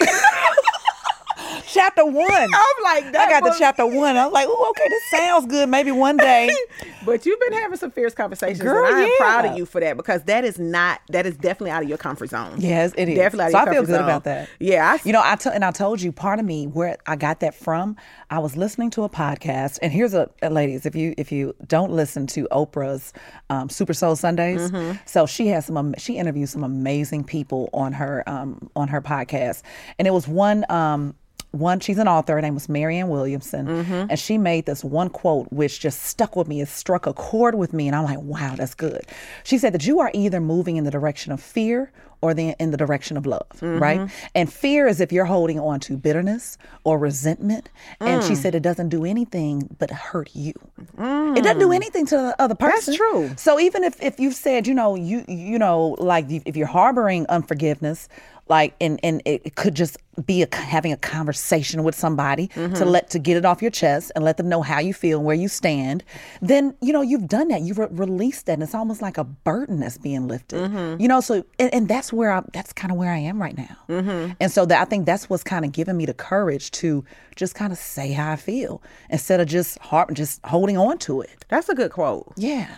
(laughs) chapter one. I'm like, that I got to chapter one. I'm like, oh, okay, this sounds good. Maybe one day. (laughs) But you've been having some fierce conversations, Girl, and I am yeah. proud of you for that because that is not that is definitely out of your comfort zone. Yes, it is. Definitely out of so I feel good zone. about that. Yeah, I, You know, I t- and I told you part of me where I got that from. I was listening to a podcast, and here's a, a ladies. If you if you don't listen to Oprah's um, Super Soul Sundays, Mm-hmm. so she has some she interviews some amazing people on her um, on her podcast, and it was one. Um, one, she's an author. Her name was Marianne Williamson, Mm-hmm. and she made this one quote which just stuck with me. It struck a chord with me, and I'm like, "Wow, that's good." She said that you are either moving in the direction of fear or the, in the direction of love, mm-hmm. right? And fear is if you're holding on to bitterness or resentment. And she mm. said it doesn't do anything but hurt you. It doesn't do mm. anything to the other person. That's true. So even if, if you've said, you know, you you know, like if you're harboring unforgiveness, like and and it could just be a, having a conversation with somebody Mm-hmm. to let to get it off your chest and let them know how you feel and where you stand then you know you've done that you've re- released that and it's almost like a burden that's being lifted Mm-hmm. you know so and, and that's where I that's kind of where I am right now Mm-hmm. and so that I think that's what's kind of giving me the courage to just kind of say how I feel instead of just har- just holding on to it that's a good quote. yeah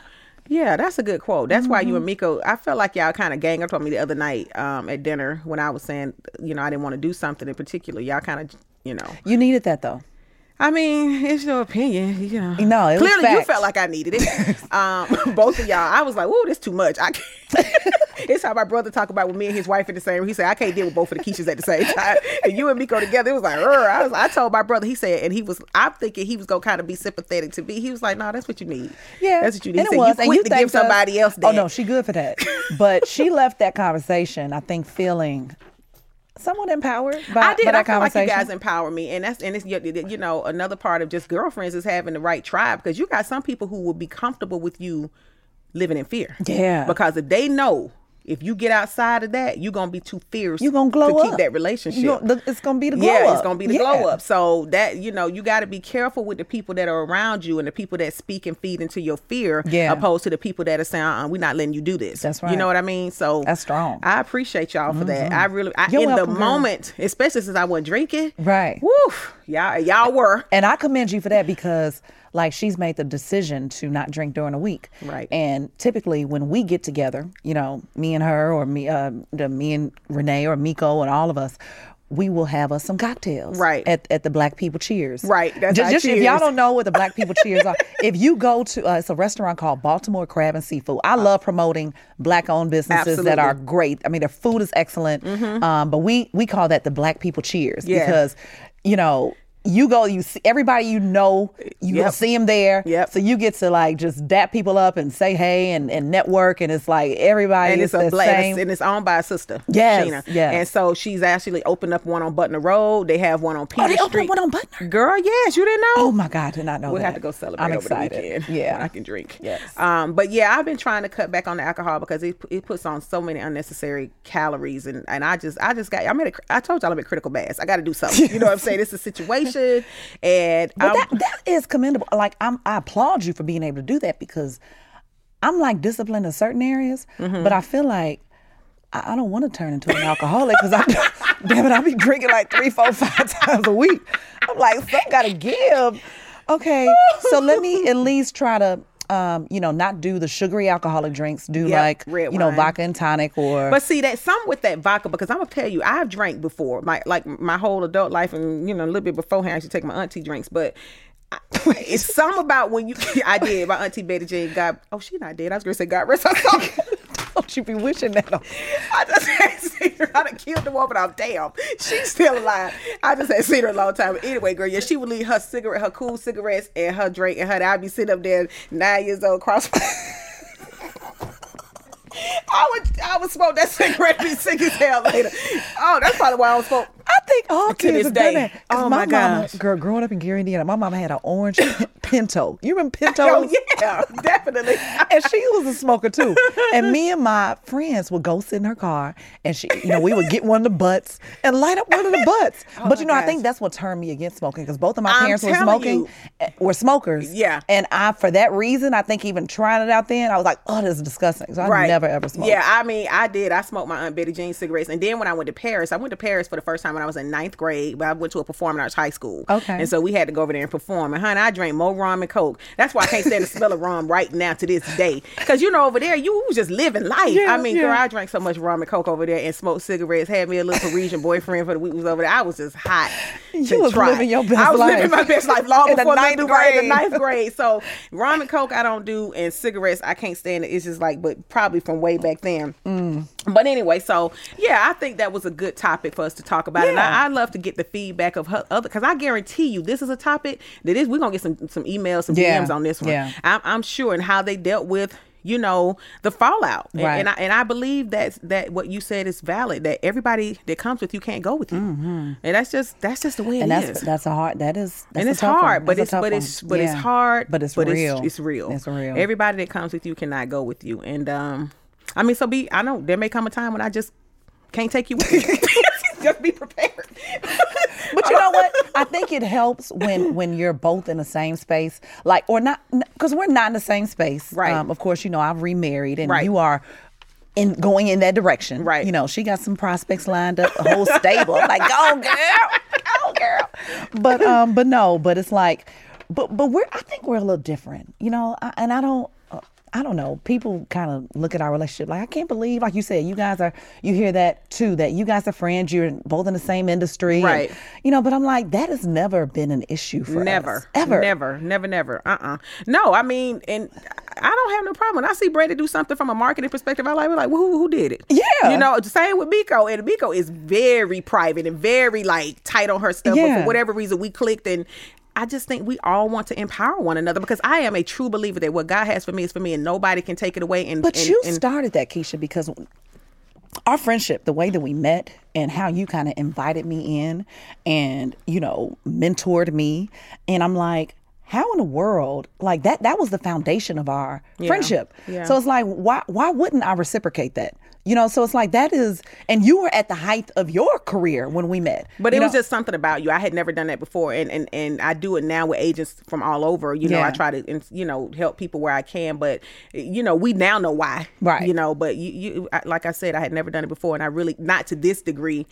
Yeah, that's a good quote. That's why Mm-hmm. you and Miko. I felt like y'all kind of gang up on me the other night um, at dinner when I was saying, you know, I didn't want to do something in particular. Y'all kind of, you know. you needed that though I mean, it's your opinion. You know. No, it was clearly you felt like I needed it. (laughs) um, both of y'all, I was like, "Ooh, this too much." I can't. (laughs) it's how my brother talk about with me and his wife in the same room. He said, I can't deal with both of the Keishas at the same time. (laughs) And you and me go together. It was like. I was I told my brother, he said, and he was I'm thinking he was gonna kind of be sympathetic to me. He was like, No, that's what you need. Yeah, That's what you need. And He it said, was. you and you to give somebody else that. Oh no, she good for that. but she (laughs) left that conversation, I think, feeling somewhat empowered by, I did. by that I feel like you guys empower me, and that's and it's you you know another part of just girlfriends is having the right tribe because you got some people who will be comfortable with you living in fear. Yeah. because if they know if you get outside of that, you're gonna be too fierce. You're gonna glow to up. keep that relationship. You the- it's gonna be the glow yeah, up. it's gonna be the Yeah. glow up. So that you know, you got to be careful with the people that are around you and the people that speak and feed into your fear, Yeah. opposed to the people that are saying, uh "We're not letting you do this." That's right. You know what I mean? So That's strong. Mm-hmm. I appreciate y'all for that. I really, I, You're in welcome, the moment, especially since I wasn't drinking, Right. Woo, y'all, y'all were. And I commend you for that because like she's made the decision to not drink during a week. Right. And typically when we get together, you know, me and her or me uh me and Renee or Miko and all of us we will have us some cocktails Right. at, at the Black People Cheers. Right, that's just, just if y'all don't know what the Black (laughs) People Cheers are, if you go to uh, it's a restaurant called Baltimore Crab and Seafood. I love promoting black-owned businesses that Absolutely. Mm-hmm. are great. I mean, their food is excellent, um, but we we call that the Black People Cheers Yeah. because you know you go, you see everybody you know, you Yep. see them there. Yep. So you get to like just dap people up and say hey and, and network, and it's like everybody and is it's a black, same. and it's owned by a sister. Yes, Sheena. yes. And so she's actually opened up one on Butner Road. They have one on Peter oh, they opened Street. one on Butner. Girl, yes, you didn't know. Oh my God, did not know We'll that. have to go celebrate I'm over excited. the weekend. Yeah, I can drink. Yes. Um, but yeah, I've been trying to cut back on the alcohol because it it puts on so many unnecessary calories, and and I just I just got I'm at a, I told y'all I'm at critical mass. I got to do something. You know what I'm saying? It's a situation, and But that that is commendable. Like I'm, I applaud you for being able to do that because I'm like disciplined in certain areas, Mm-hmm. but I feel like I, I don't want to turn into an alcoholic because I, (laughs) damn it, I be drinking like three, four, five times a week. I'm like, some gotta give. Okay, so let me at least try to. Um, you know, not do the sugary alcoholic drinks. Do Yep, like you know vodka and tonic or But see that some with that vodka because I'm gonna tell you I've drank before my like my whole adult life and you know a little bit beforehand I used to take my auntie drinks but I, it's some about when you (laughs) I did my auntie Betty Jane God oh she not dead I was gonna say God rest her soul (laughs) don't you be wishing that on I just had seen her I done killed the woman I'm damn she's still alive I just had seen her a long time But anyway girl yeah she would leave her cigarette her cool cigarettes and her drink and her I'd be sitting up there nine years old cross (laughs) I would I would smoke that cigarette and be sick as hell later. Oh, that's probably why I don't smoke. I think all To kids this have done day. that. Oh, my, my mama, gosh. girl, growing up in Gary, Indiana, my mama had an orange (laughs) Pinto. You remember pinto? (laughs) Oh yeah, (laughs) definitely. and she was a smoker too. And me and my friends would go sit in her car, and she, you know, we would get one of the butts and light up one of the butts. but you know, I think that's what turned me against smoking because both of my I'm parents were smoking, you. eh, were smokers. Yeah. And I, for that reason, I think even trying it out then, I was like, oh, this is disgusting. So I never ever smoked. Yeah, I mean, I did. I smoked my Aunt Betty Jean cigarettes, and then when I went to Paris, I went to Paris for the first time when I was in ninth grade. But I went to a performing arts high school. Okay. and so we had to go over there and perform. And honey, I drank more rum and coke. That's why I can't stand the smell of rum right now to this day. Because you know, over there, you was just living life. Yeah, I mean, yeah. girl, I drank so much rum and coke over there and smoked cigarettes. Had me a little Parisian boyfriend for the week was over there. I was just hot. You was try. living your best life. I was life. living my best life long (laughs) In the before ninth middle grade, the ninth grade. So rum and coke I don't do, and cigarettes I can't stand it. It's just like, but probably from way back then. Mm. But anyway, so yeah, I think that was a good topic for us to talk about, and I, I love to get the feedback of her, other because I guarantee you this is a topic that is we're gonna get some some emails, some Yeah, DMs on this one. yeah. I'm, I'm sure, and how they dealt with. You know the fallout, And- Right. and I and I believe that that what you said is valid. That everybody that comes with you can't go with you, and that's just that's just the way Mm-hmm. And it that's is that's a hard. That is. That's and it's hard, but That's a it's but it's but it's hard. But it's but real. It's, it's real. It's real. Everybody that comes with you cannot go with you, and um, I mean, so be. I know there may come a time when I just can't take you with me. (laughs) (laughs) just be prepared. But you know what? I think it helps when when you're both in the same space, like or not, because we're not in the same space. Right. Um, of course, you know I've remarried, and Right. you are. In going in that direction, Right. You know, she got some prospects lined up, a whole stable. I'm like, go girl, go girl. But um, but no, but it's like, but but we're. I think we're a little different, you know. I, and I don't. I don't know. People kind of look at our relationship like I can't believe, like you said, you guys are. You hear that too, that you guys are friends. You're both in the same industry, and, Right. you know, but I'm like, that has never been an issue for us. never, us, ever, never, never, never. Uh, uh No, I mean, and I don't have no problem when I see Brandon do something from a marketing perspective. I like, we're like, well, who, who did it? Yeah. you know, same with Miko, and Miko is very private and very like tight on her stuff. But Yeah. for whatever reason, we clicked and. I just think we all want to empower one another because I am a true believer that what God has for me is for me, and nobody can take it away. And But and- you and- started that, Keisha, because our friendship, the way that we met and how you kind of invited me in and, you know, mentored me. And I'm like, how in the world like that that was the foundation of our friendship Yeah. so it's like why why wouldn't i reciprocate that you know so it's like that is and you were at the height of your career when we met But it was just something about you. I had never done that before, and and and I do it now with agents from all over. You know, Yeah. I try to and, you know help people where I can. But you know, we now know why. Right. You know, but you you I, like I said, I had never done it before, and I really not to this degree.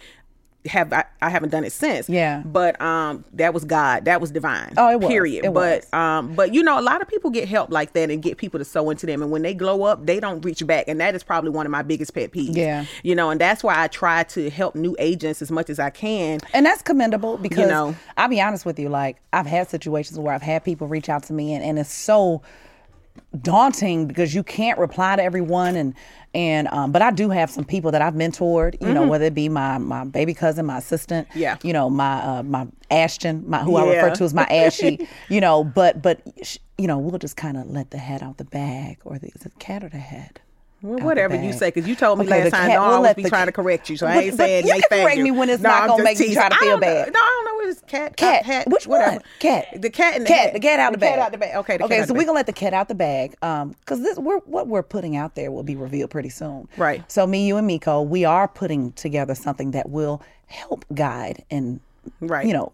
Have I, I haven't done it since. Yeah. But um that was God. That was divine. Oh, it was. Period. It but was. um but you know a lot of people get help like that and get people to sew into them and when they glow up they don't reach back and that is probably one of my biggest pet peeves. Yeah. You know, and that's why I try to help new agents as much as I can. and that's commendable because you know. I'll be honest with you, like I've had situations where I've had people reach out to me and, and it's so daunting because you can't reply to everyone and and um but I do have some people that I've mentored, you know, whether it be my my baby cousin, my assistant, Mm-hmm. Yeah. you know, my uh my Ashton, my who I refer to as my Ashy, (laughs) you know, but but sh- you know, we'll just kind of let the head out the bag or the is it cat or the head? Well, whatever you say, because you told me Okay, last time, cat- don't we'll always be the trying to correct you. So I ain't but saying you can correct me when it's No, not I'm gonna make me try to feel I don't know. bad. No, I don't know. It's cat, Cat. hat, Which whatever. one? Cat. The cat and the cat. hat. The cat out the, bag. cat out the bag. Okay. The okay. so we're gonna let the cat out the bag, um, because this we're what we're putting out there will be revealed pretty soon. Right. So me, you, and Miko, we are putting together something that will help guide and, Right. you know,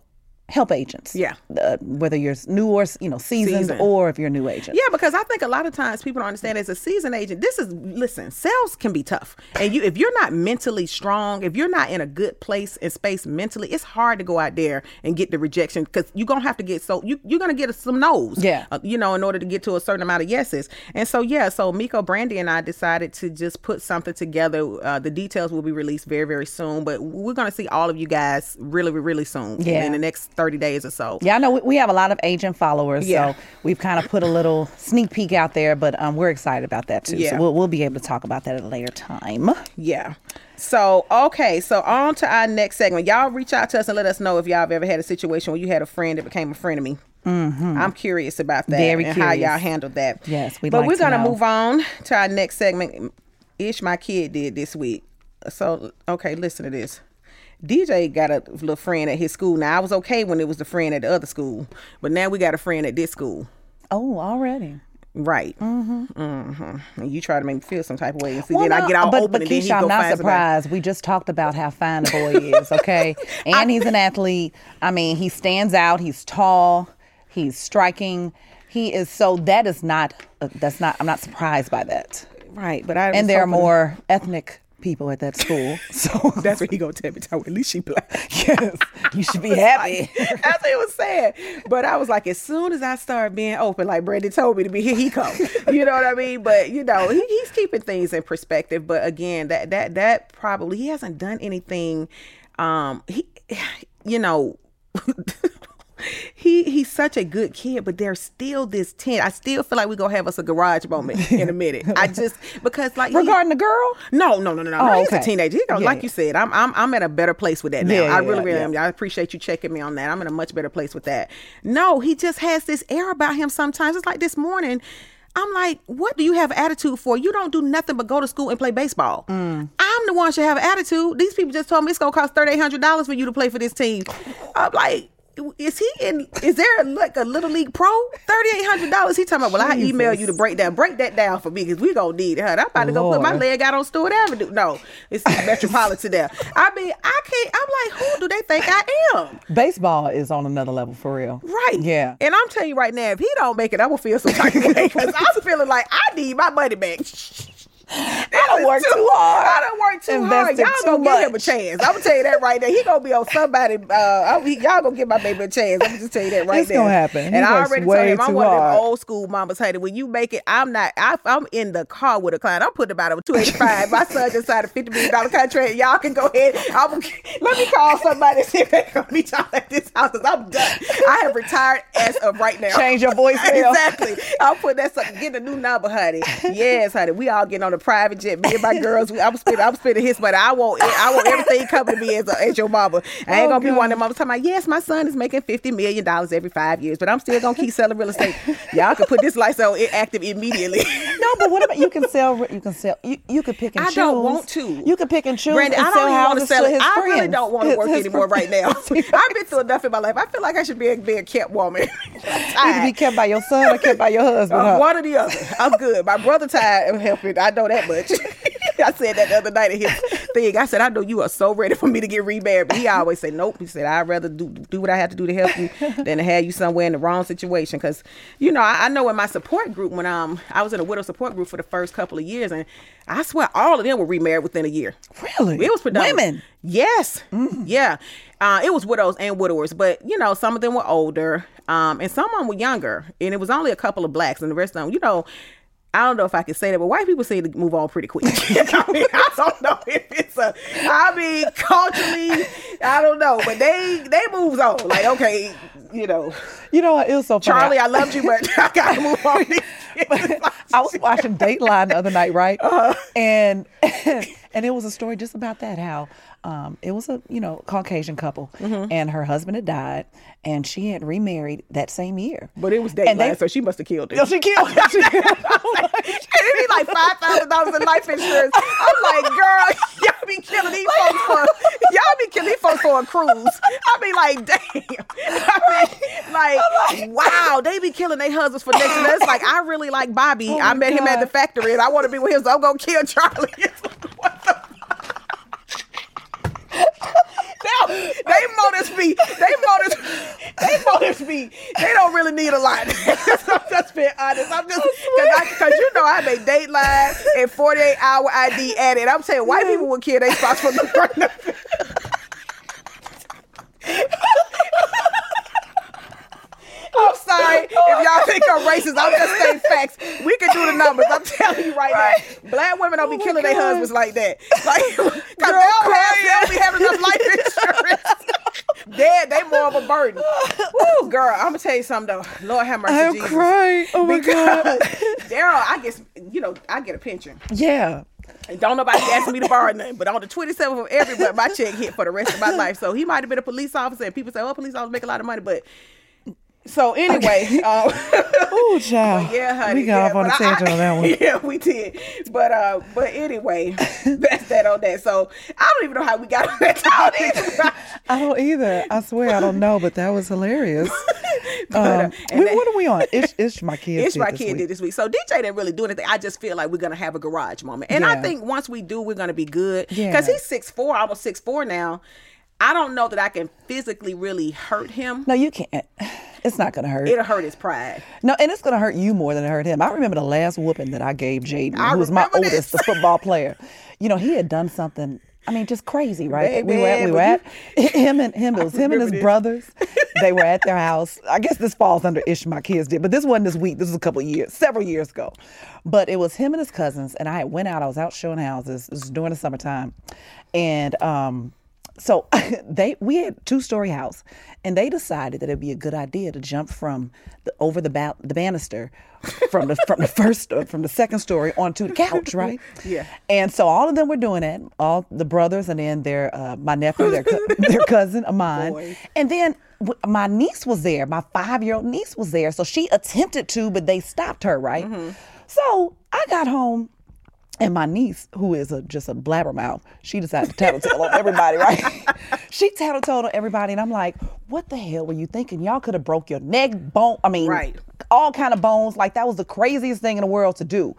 help agents. Yeah. Uh, whether you're new or you know seasoned or if you're a new agent. Yeah, because I think a lot of times people don't understand as a seasoned agent, this is listen, sales can be tough. And you if you're not mentally strong, if you're not in a good place and space mentally, it's hard to go out there and get the rejection because you're gonna have to get so you you're gonna get some no's. Yeah. uh, you know, in order to get to a certain amount of yeses. And so yeah, so Miko Brandy and I decided to just put something together. Uh, the details will be released very, very soon, but we're gonna see all of you guys really, really soon. Yeah. In the next 30 days or so. Yeah, I know we- we have a lot of agent followers, Yeah. so we've kind of put a little (laughs) sneak peek out there, but um, we're excited about that too. Yeah. So we'll, we'll be able to talk about that at a later time. Yeah. So okay, so on to our next segment. Y'all reach out to us and let us know if y'all have ever had a situation where you had a friend that became a friend of me. Mm-hmm. I'm curious about that Very and how y'all handled that. Yes, we'd but like we're to gonna know. move on to our next segment. Ish, my kid did this week. So okay, listen to this. DJ got a little friend at his school. Now I was okay when it was the friend at the other school, but now we got a friend at this school. Oh, already. Right. Mm-hmm. Mm-hmm. And you try to make me feel some type of way. And see, Well, then I get all but, open but and then Keisha, he go I'm not find somebody. surprised. We just talked about how fine the boy is, (laughs) okay? And he's an athlete. I mean, he stands out. He's tall. He's striking. He is so. That is not. Uh, that's not. I'm not surprised by that. Right, but I And there are more ethnic people at that school, (laughs) so (laughs) That's what he gonna tell me. Tell me, at least she black. (laughs) yes, you should be happy. That's what it was saying. But I was like, as soon as I start being open, like Brandon told me to be, here he come. You know what I mean? But you know, he, he's keeping things in perspective. But again, that that that probably he hasn't done anything. Um, he, (sighs) you know. He he's such a good kid, but there's still this tint. I still feel like we're gonna have us a garage moment in a minute. I (laughs) just because like he- Regarding the girl, no, no, no, no, no. Oh, He's a teenager. He Yeah, like yeah. you said, I'm, I'm, I'm at a better place with that now. Yeah, I really, really am. I appreciate you checking me on that. I'm in a much better place with that. No, he just has this air about him. Sometimes it's like this morning. I'm like, what do you have attitude for? You don't do nothing but go to school and play baseball. Mm. I'm the one should have attitude. These people just told me it's gonna cost thirty eight hundred dollars for you to play for this team. I'm like. Is he in? Is there like a little league pro? Thirty eight hundred dollars. He talking about. Well, I email you to break down. Break that down for me because we gonna need it. Huh? I'm about to go put my leg out on Stewart Avenue. No, it's (laughs) Metropolitan there. I mean, I can't. I'm like, who do they think I am? baseball is on another level for real. Right. Yeah. And I'm telling you right now, if he don't make it, I will feel some type of way because I'm feeling like I need my money back. (laughs) (laughs) I don't work too hard. I don't work too Invested hard. Y'all gonna give him a chance. I'm gonna tell you that right now. He gonna be on somebody. Uh, I- he- y'all gonna give my baby a chance. I'm gonna just tell you that right now. It's gonna happen. He And I works already told him I'm too one of them old school mamas. Honey, when you make it, I'm not. I, I'm in the car with a client. I'm putting about a 285. my son just signed a 50 million dollar contract. Y'all can go ahead. I'm, let me call somebody and see if they can meet y'all at this house because I'm done. I have retired as of right now. Change your voice. (laughs) exactly. I'll put that something. Get a new number, honey. Yes, honey. We all getting on a private jet. Me and my girls. We, I'm spending. I'm spending his money. I want. I want everything coming to me as, a, as your mama. I ain't Oh, gonna be one of them mamas talking about. Yes, my son is making fifty million dollars every five years, but I'm still gonna keep selling real estate. Y'all can put this it active immediately. (laughs) No, but what about you can sell? You can sell. You, you could pick and I choose. don't want to. You could pick and choose. Brandon, and I don't want to sell it. I really don't want to work anymore right now. (laughs) I've been through enough in my life. I feel like I should be a, be a kept woman. (laughs) You can be kept by your son or kept by your husband. Uh, huh? one or the other. I'm good. My brother tired of helping. I know that much. (laughs) I said that the other night at his thing. I said, I know you are so ready for me to get remarried. But he always said, Nope. He said, I'd rather do do what I have to do to help you than to have you somewhere in the wrong situation. Cause, you know, I, I know in my support group when um I was in a widow support group for the first couple of years and I swear all of them were remarried within a year. Really? It was predominant. Women? Yes. Yeah. Uh, it was widows and widowers, but you know, some of them were older, um, and some of them were younger, and it was only a couple of blacks, and the rest of them, you know. I don't know if I can say that, but white people seem to move on pretty quick. (laughs) I mean, I don't know if it's a. I mean, culturally, I don't know, but they they moves on. Like, okay, you know, You know what? It was so funny. Charlie, I loved you, but I gotta move on. (laughs) I was watching Dateline the other night, right? Uh-huh. And (laughs) and it was a story just about that how um, it was a you know Caucasian couple, Mm-hmm. and her husband had died, and she had remarried that same year. but it was And they- so she must have killed it. No, she killed. She. (laughs) And be like five thousand dollars in life insurance. I'm like, girl, y'all be killing these folks for y'all be killing these folks for a cruise. I be like, damn. I mean, like, wow, they be killing their husbands for next to. Like, I really like Bobby. Oh I met him at the factory, and I want to be with him, so I'm gonna kill Charlie. (laughs) Now, they motives me. They motives. They motives me. They don't really need a lot. (laughs) I'm just being honest. I'm just because you know I have make Dateline and 48 hour ID added. I'm saying white people would kill their spots for the I'm sorry if y'all think I'm racist. I'm just saying facts. We can do the numbers. I'm telling you right, now. Black women don't be Oh my killing their husbands like that. Like, (laughs) they Girl, don't (laughs) they don't be having enough life insurance. Dead, they more of a burden. Woo, girl, I'm gonna tell you something though. Lord have mercy, I'm Jesus. crying. Oh my God. (laughs) Daryl, I guess you know I get a pension. Yeah. And don't nobody ask me to borrow nothing. But on the 27th of every month, my check hit for the rest of my life. So he might have been a police officer, and people say, "Oh, police officers make a lot of money." But so anyway, um, (laughs) Oh, (laughs) child. yeah, honey. We got yeah, off on a tangent on that one. (laughs) Yeah, we did. But uh, but anyway, that's that on that. So I don't even know how we got on that topic. I don't either. I swear I don't know, but that was hilarious. But, uh, Um, we- that- what are we on? Ish, Ish my kid. It's my kid week. did this week. So DJ didn't really do anything. I just feel like we're gonna have a garage moment, and I think once we do, we're gonna be good. Yeah. Because he's six four, almost six four now. I don't know that I can physically really hurt him. No, you can't. It's not gonna hurt. It'll hurt his pride. No, and it's gonna hurt you more than it hurt him. I remember the last whooping that I gave Jaden, who was my remember oldest, the football player. You know, he had done something. I mean, just crazy, right? we were at, we were at him and him. It was him and his this. brothers. (laughs) They were at their house. I guess this falls under Ish. My kids did, but this wasn't this week. This was a couple of years, several years ago. But it was him and his cousins, and I went out. I was out showing houses. This was during the summertime, and um, so (laughs) they we had two story house, and they decided that it'd be a good idea to jump from the, over the ba- the banister from the from the first from the second story onto the couch, right? Yeah. And so all of them were doing that, all the brothers, and then their uh, my nephew, their cou- (laughs) their cousin of mine, Boy. and then w- my niece was there. My five year old niece was there, so she attempted to, but they stopped her, right? So I got home. And my niece, who is a, just a blabbermouth, she decided to tattletale on everybody, right? (laughs) she tattletaled on everybody, and I'm like, "What the hell were you thinking? Y'all could have broke your neck, bone. I mean, Right. all kind of bones. Like that was the craziest thing in the world to do.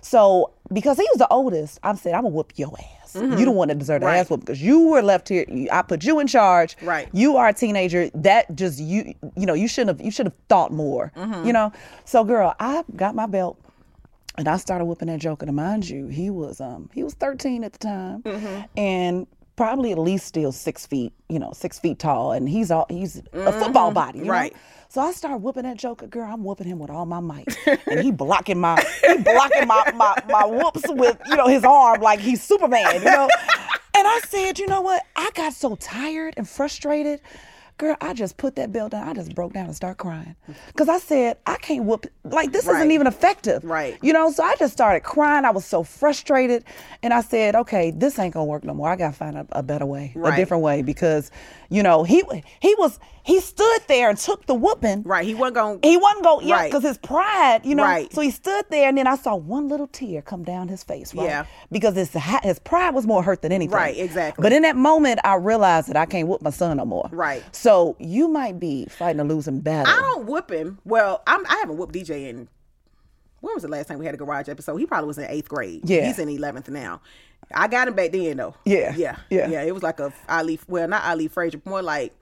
So because he was the oldest, I said, "I'm gonna whoop your ass. You don't want to deserve an Right. ass whoop because you were left here. I put you in charge. Right. You are a teenager. That just you. You know, you shouldn't have. You should have thought more. Mm-hmm. You know. So, girl, I got my belt. And I started whooping that joker. To mind you, he was um he was 13 at the time, Mm-hmm. and probably at least still six feet, you know, six feet tall, and he's all he's a football body, you know? Mm-hmm. Right. So I start whooping that joker, girl. I'm whooping him with all my might, and he (laughs) blocking my he blocking my my my whoops with you know his arm like he's Superman, you know. And I said, you know what? I got so tired and frustrated. Girl, I just put that belt down. I just broke down and start crying. Because I said, I can't whoop, like, this Right. isn't even effective. Right. You know, so I just started crying. I was so frustrated. And I said, okay, this ain't going to work no more. I got to find a, a better way, a different way. Because, you know, he he was, he stood there and took the whooping. Right. He wasn't going. He wasn't going, yeah, Right. because his pride, you know. Right. So he stood there, and then I saw one little tear come down his face, right? Yeah. Because his, his pride was more hurt than anything. Right, exactly. But in that moment, I realized that I can't whoop my son no more. Right. So you might be fighting a losing battle. I don't whoop him. Well, I'm, I haven't whooped DJ in. When was the last time we had a garage episode? He probably was in eighth grade. Yeah. He's in eleventh now. I got him back then though. Yeah, Yeah. yeah. Yeah. It was like a Ali. Well, not Ali Frazier. More like.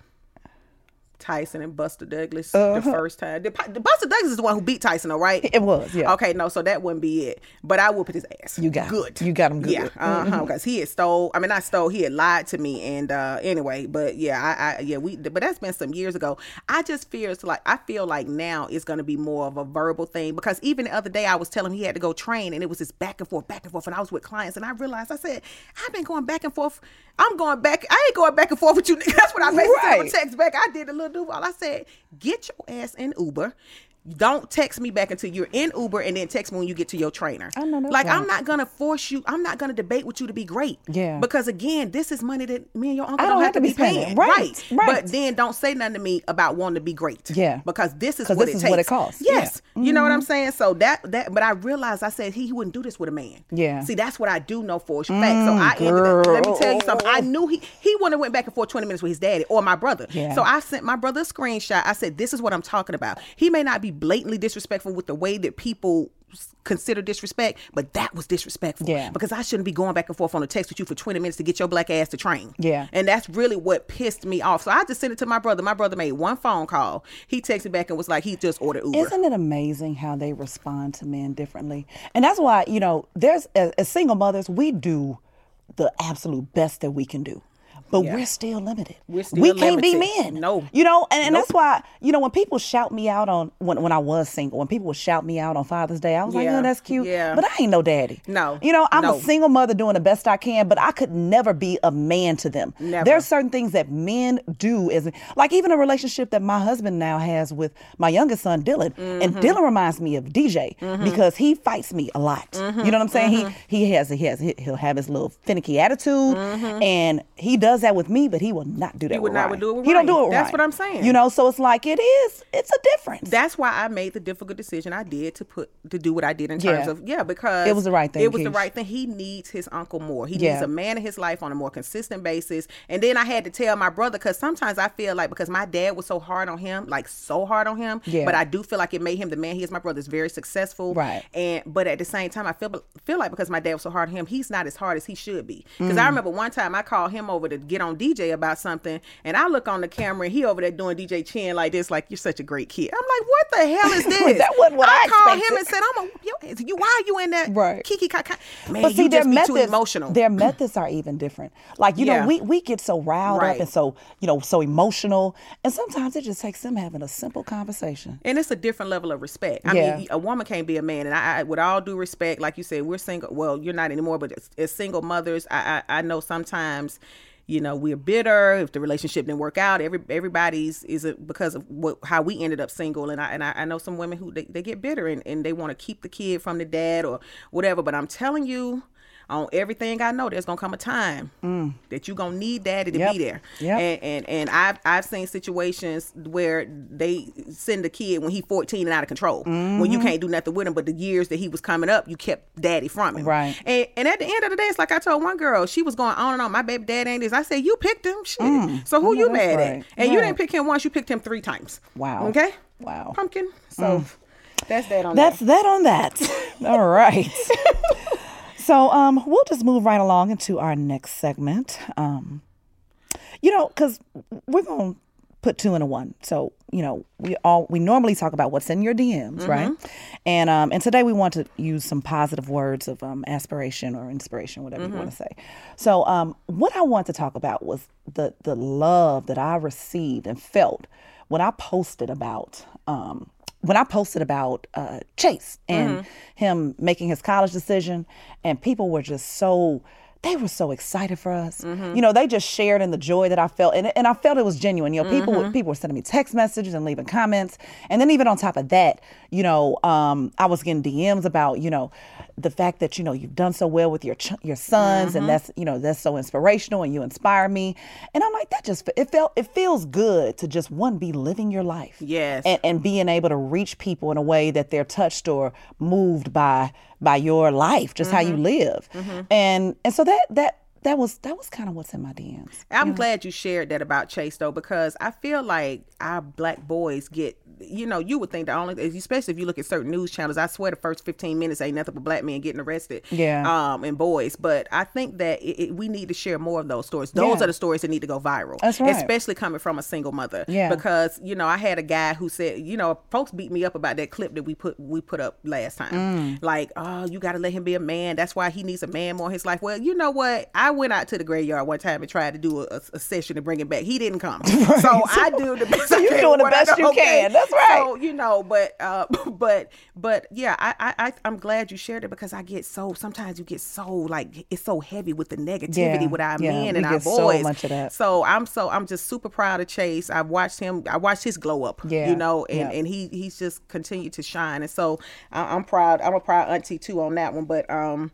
Tyson and Buster Douglas the first time. The, the Buster Douglas is the one who beat Tyson, though, right? Uh-huh. It was, yeah. Okay, no, so that wouldn't be it. But I whooped his ass. You got him. good. You got him good. Yeah, uh huh. Because he had stole. I mean, not stole. He had lied to me. And uh anyway, but yeah, I, I yeah we. But that's been some years ago. I just fear it's like I feel like now it's going to be more of a verbal thing because even the other day I was telling him he had to go train and it was this back and forth, back and forth, and I was with clients and I realized I said I've been going back and forth. I'm going back. I ain't going back and forth with you. (laughs) That's what I basically said Right. text back. I did a little duval. I said, get your ass in Uber. Don't text me back until you're in Uber and then text me when you get to your trainer. I know that's like I'm not gonna force you. I'm not gonna debate with you to be great. Yeah. Because again, this is money that me and your uncle I don't, have to be spending. paying. Right, right. But then don't say nothing to me about wanting to be great. Yeah. Because this is what this it is takes. what it costs. Yes. Yeah. You know what I'm mm-hmm. saying? So that that. But I realized I said he, he wouldn't do this with a man. Yeah. See, that's what I do know for a fact. so mm, I ended up. Let me tell you something. I knew he he wouldn't have went back and forth 20 minutes with his daddy or my brother. Yeah. So I sent my brother a screenshot. I said, "This is what I'm talking about." He may not be blatantly disrespectful with the way that people consider disrespect, but that was disrespectful. Yeah. Because I shouldn't be going back and forth on a text with you for 20 minutes to get your black ass to train. Yeah. And that's really what pissed me off. So I just sent it to my brother. My brother made one phone call. He texted back and was like, he just ordered Uber. Isn't it amazing how they respond to men differently? And that's why, you know, there's as, as single mothers, we do the absolute best that we can do. But we're still limited. We're still we can't be men. No. You know, and, and that's why, you know, when people shout me out on when when I was single, when people would shout me out on Father's Day, I was like, Yeah. oh, that's cute. Yeah. But I ain't no daddy. No. You know, I'm No. a single mother doing the best I can, but I could never be a man to them. Never. are certain things that men do as like even a relationship that my husband now has with my youngest son Dylan and Mm-hmm. Dylan reminds me of DJ because he fights me a lot Mm-hmm. you know what I'm saying he he has he has he'll have his little finicky attitude and he does that with me but he will not do that He would not Ryan. do it with he don't do it with That's Ryan. what I'm saying. you know so it's like it is it's a difference That's why I made the difficult decision I did to put to do what I did in terms Yeah. of yeah because It was the right thing, It was the right thing. He needs his uncle more. He Yeah. needs a man in his life on a more consistent basis. And then I had to tell my brother because sometimes I feel like because my dad was so hard on him, like so hard on him. Yeah. But I do feel like it made him the man he is. My brother is very successful. Right. And but at the same time, I feel feel like because my dad was so hard on him, he's not as hard as he should be. Because Mm. I remember one time I called him over to get on DJ about something, and I look on the camera and he over there doing DJ Chin like this, like you're such a great kid. I'm like, what the hell is (laughs) this? That wasn't what I called him and said, I'm a yo, you. Why are you in that Right. Kiki kaka? Man, but see, you their just methods, too emotional. their methods are even different. Like you Yeah. know, we we get so riled Right. up and so you know so emotional, and sometimes it just takes them having a simple conversation. and it's a different level of respect. I Yeah. mean, a woman can't be a man, and I, I, with all due respect, like you said, we're single. Well, you're not anymore, but as, as single mothers, I, I, I know sometimes, you know, we're bitter if the relationship didn't work out. Every everybody's is it because of what how we ended up single, and I and I, I know some women who they, they get bitter and, and they want to keep the kid from the dad or whatever. But I'm telling you. On everything I know, there's gonna come a time that you're gonna need daddy to Mm. Yep. be there. Yep. And and and I've I've seen situations where they send a kid when he's 14 and out of control. When you can't do nothing with him, but the years that he was coming up, you kept daddy from him. Right. And and at the end of the day, it's like I told one girl, she was going on and on. My baby dad ain't this. I said, you picked him. Shit. So who I you Mm. mad right. at? And you didn't pick him once. You picked him three times. Wow. Okay. Wow. Pumpkin. So that's that on That's that. That's that on that. (laughs) All right. (laughs) so um, we'll just move right along into our next segment. Um, you know, because we're going to put two in a one. So you know, we all we normally talk about what's in your DMs, right? And um, and today we want to use some positive words of um, aspiration or inspiration, whatever you want to say. So um, what I want to talk about was the the love that I received and felt when I posted about. Um, when I posted about uh, Chase and him making his college decision, and people were just so they were so excited for us. Mm-hmm. You know, they just shared in the joy that I felt, and, and I felt it was genuine. You know, people were- mm-hmm. people were sending me text messages and leaving comments, and then even on top of that, you know, um, I was getting DMs about you know the fact that you know you've done so well with your ch- your sons, and mm-hmm. that's you know that's so inspirational, and you inspire me, and I'm like that just it felt it feels good to just one be living your life, Yes. and, and being able to reach people in a way that they're touched or moved by by your life, just how you Mm-hmm. live, and and so that that that was that was kind of what's in my DMs. I'm glad you shared that about Chase though, because I feel like our black boys get, you know, you would think the only, especially if you look at certain news channels, I swear the first 15 minutes ain't nothing but black men getting arrested, Yeah. um, and boys. But I think that it, it, we need to share more of those stories. Those Yeah. are the stories that need to go viral, That's right. especially coming from a single mother. Yeah. because you know I had a guy who said, you know, folks beat me up about that clip that we put we put up last time, Mm. like, oh, you got to let him be a man. That's why he needs a man more in his life. Well, you know what? I went out to the graveyard one time and tried to do a, a session to bring him back. He didn't come, (laughs) (laughs) so I do the best. (laughs) So you can doing the with what I best you can. That's right. So you know, but uh, but but yeah, I, I I'm glad you shared it because I get so sometimes you get so like it's so heavy with the negativity Yeah, with our yeah, men and our get so much of that. So I'm so I'm just super proud of Chase. I've watched him. I watched his glow up. Yeah, you know, and yeah. and he he's just continued to shine. And so I, I'm proud. I'm a proud auntie too on that one. But um,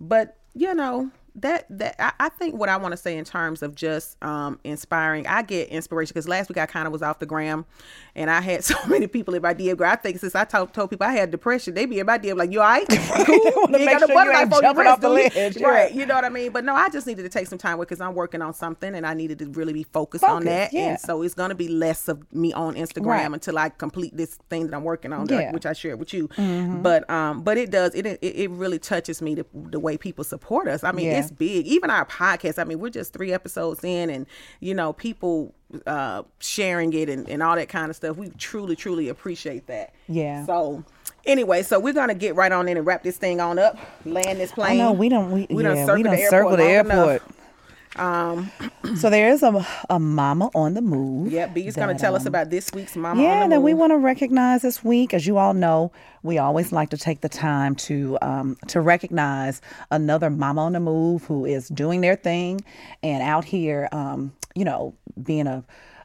but you know that that I, I think what I want to say in terms of just um inspiring, I get inspiration because last week I kind of was off the gram, and I had (laughs) so many people in my DM. I think since I told, told people I had depression, they be in my DM like, "You all (laughs) right? Cool? (laughs) You make got sure you butterfly ain't your jumping off the ledge, yeah. right? You know what I mean? But no, I just needed to take some time because I'm working on something, and I needed to really be focused on that. yeah. And so it's gonna be less of me on Instagram Right. until I complete this thing that I'm working on, Yeah. which I shared with you. But um, but it does it it, it really touches me the, the way people support us. I mean, Yeah. it's big. Even our podcast. I mean, we're just three episodes in, and you know, people uh sharing it and, and all that kind of stuff. We truly truly appreciate that. Yeah. So. Anyway, so we're gonna get right on in and wrap this thing on up, land this plane. No, we don't we, We yeah, done circled we don't the airport circle the long enough. airport. (clears throat) so there is a, a mama on the move. Yeah, B is gonna that, tell us um, about this week's Mama Yeah, on the that we want to recognize this week. As you all know, we always like to take the time to um, to recognize another mama on the move who is doing their thing and out here, um, you know, being a,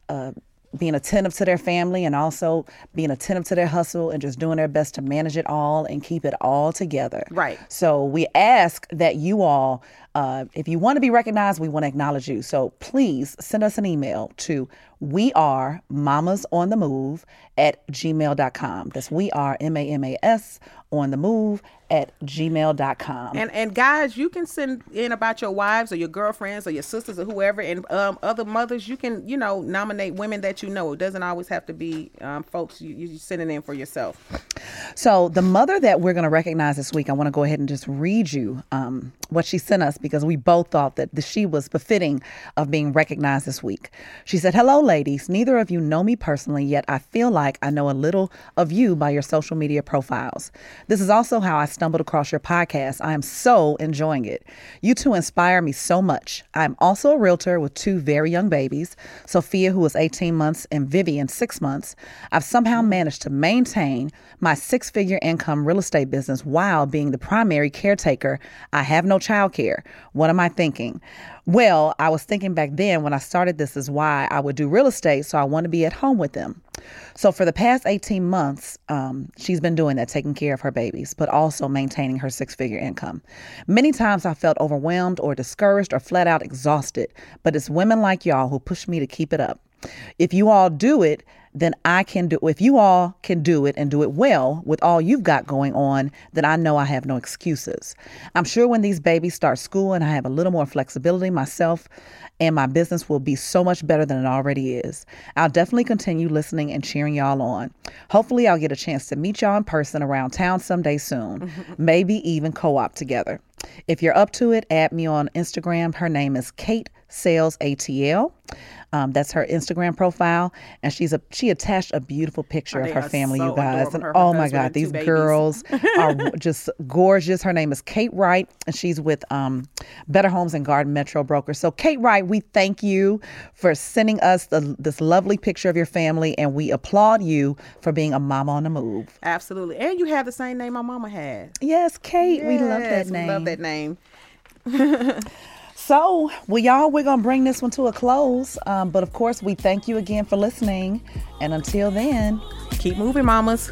a being attentive to their family and also being attentive to their hustle and just doing their best to manage it all and keep it all together. Right. So we ask that you all, uh, if you want to be recognized, we want to acknowledge you. So please send us an email to we are mamas on the move at gmail.com. That's we are M A M A S on the move at gmail.com. And and guys, you can send in about your wives or your girlfriends or your sisters or whoever, and um, other mothers. You can you know nominate women that you know. It doesn't always have to be um, folks you you sending in for yourself. So the mother that we're going to recognize this week, I want to go ahead and just read you um, what she sent us because we both thought that the, she was befitting of being recognized this week. She said, "Hello, ladies. Neither of you know me personally, yet I feel like I know a little of you by your social media profiles. This is also how I stumbled across your podcast. I am so enjoying it. You two inspire me so much. I am also a realtor with two very young babies, Sophia, who is 18 months, and Vivian, six months. I've somehow managed to maintain my six figure income real estate business while being the primary caretaker. I have no childcare. What am I thinking? Well, I was thinking back then when I started this is why I would do real estate, so I want to be at home with them. So for the past 18 months, um, she's been doing that, taking care of her babies, but also maintaining her six figure income. Many times I felt overwhelmed or discouraged or flat out exhausted, but it's women like y'all who push me to keep it up. If you all do it, then I can do if you all can do it and do it well with all you've got going on, then I know I have no excuses. I'm sure when these babies start school and I have a little more flexibility myself and my business will be so much better than it already is. I'll definitely continue listening and cheering y'all on. Hopefully I'll get a chance to meet y'all in person around town someday soon. (laughs) Maybe even co-op together. If you're up to it, add me on Instagram. Her name is Kate Sales ATL. Um, that's her Instagram profile, and she's a she attached a beautiful picture Oh, of her family, so you guys. And oh my God, these girls (laughs) are just gorgeous. Her name is Kate Wright, and she's with um, Better Homes and Garden Metro Brokers. So, Kate Wright, we thank you for sending us the, this lovely picture of your family, and we applaud you for being a mama on the move. Absolutely. And you have the same name my mama had. Yes, Kate, we love that name. We love that name. (laughs) So, well, y'all, we're gonna bring this one to a close. Um, but of course, we thank you again for listening, and until then. Keep moving, mamas.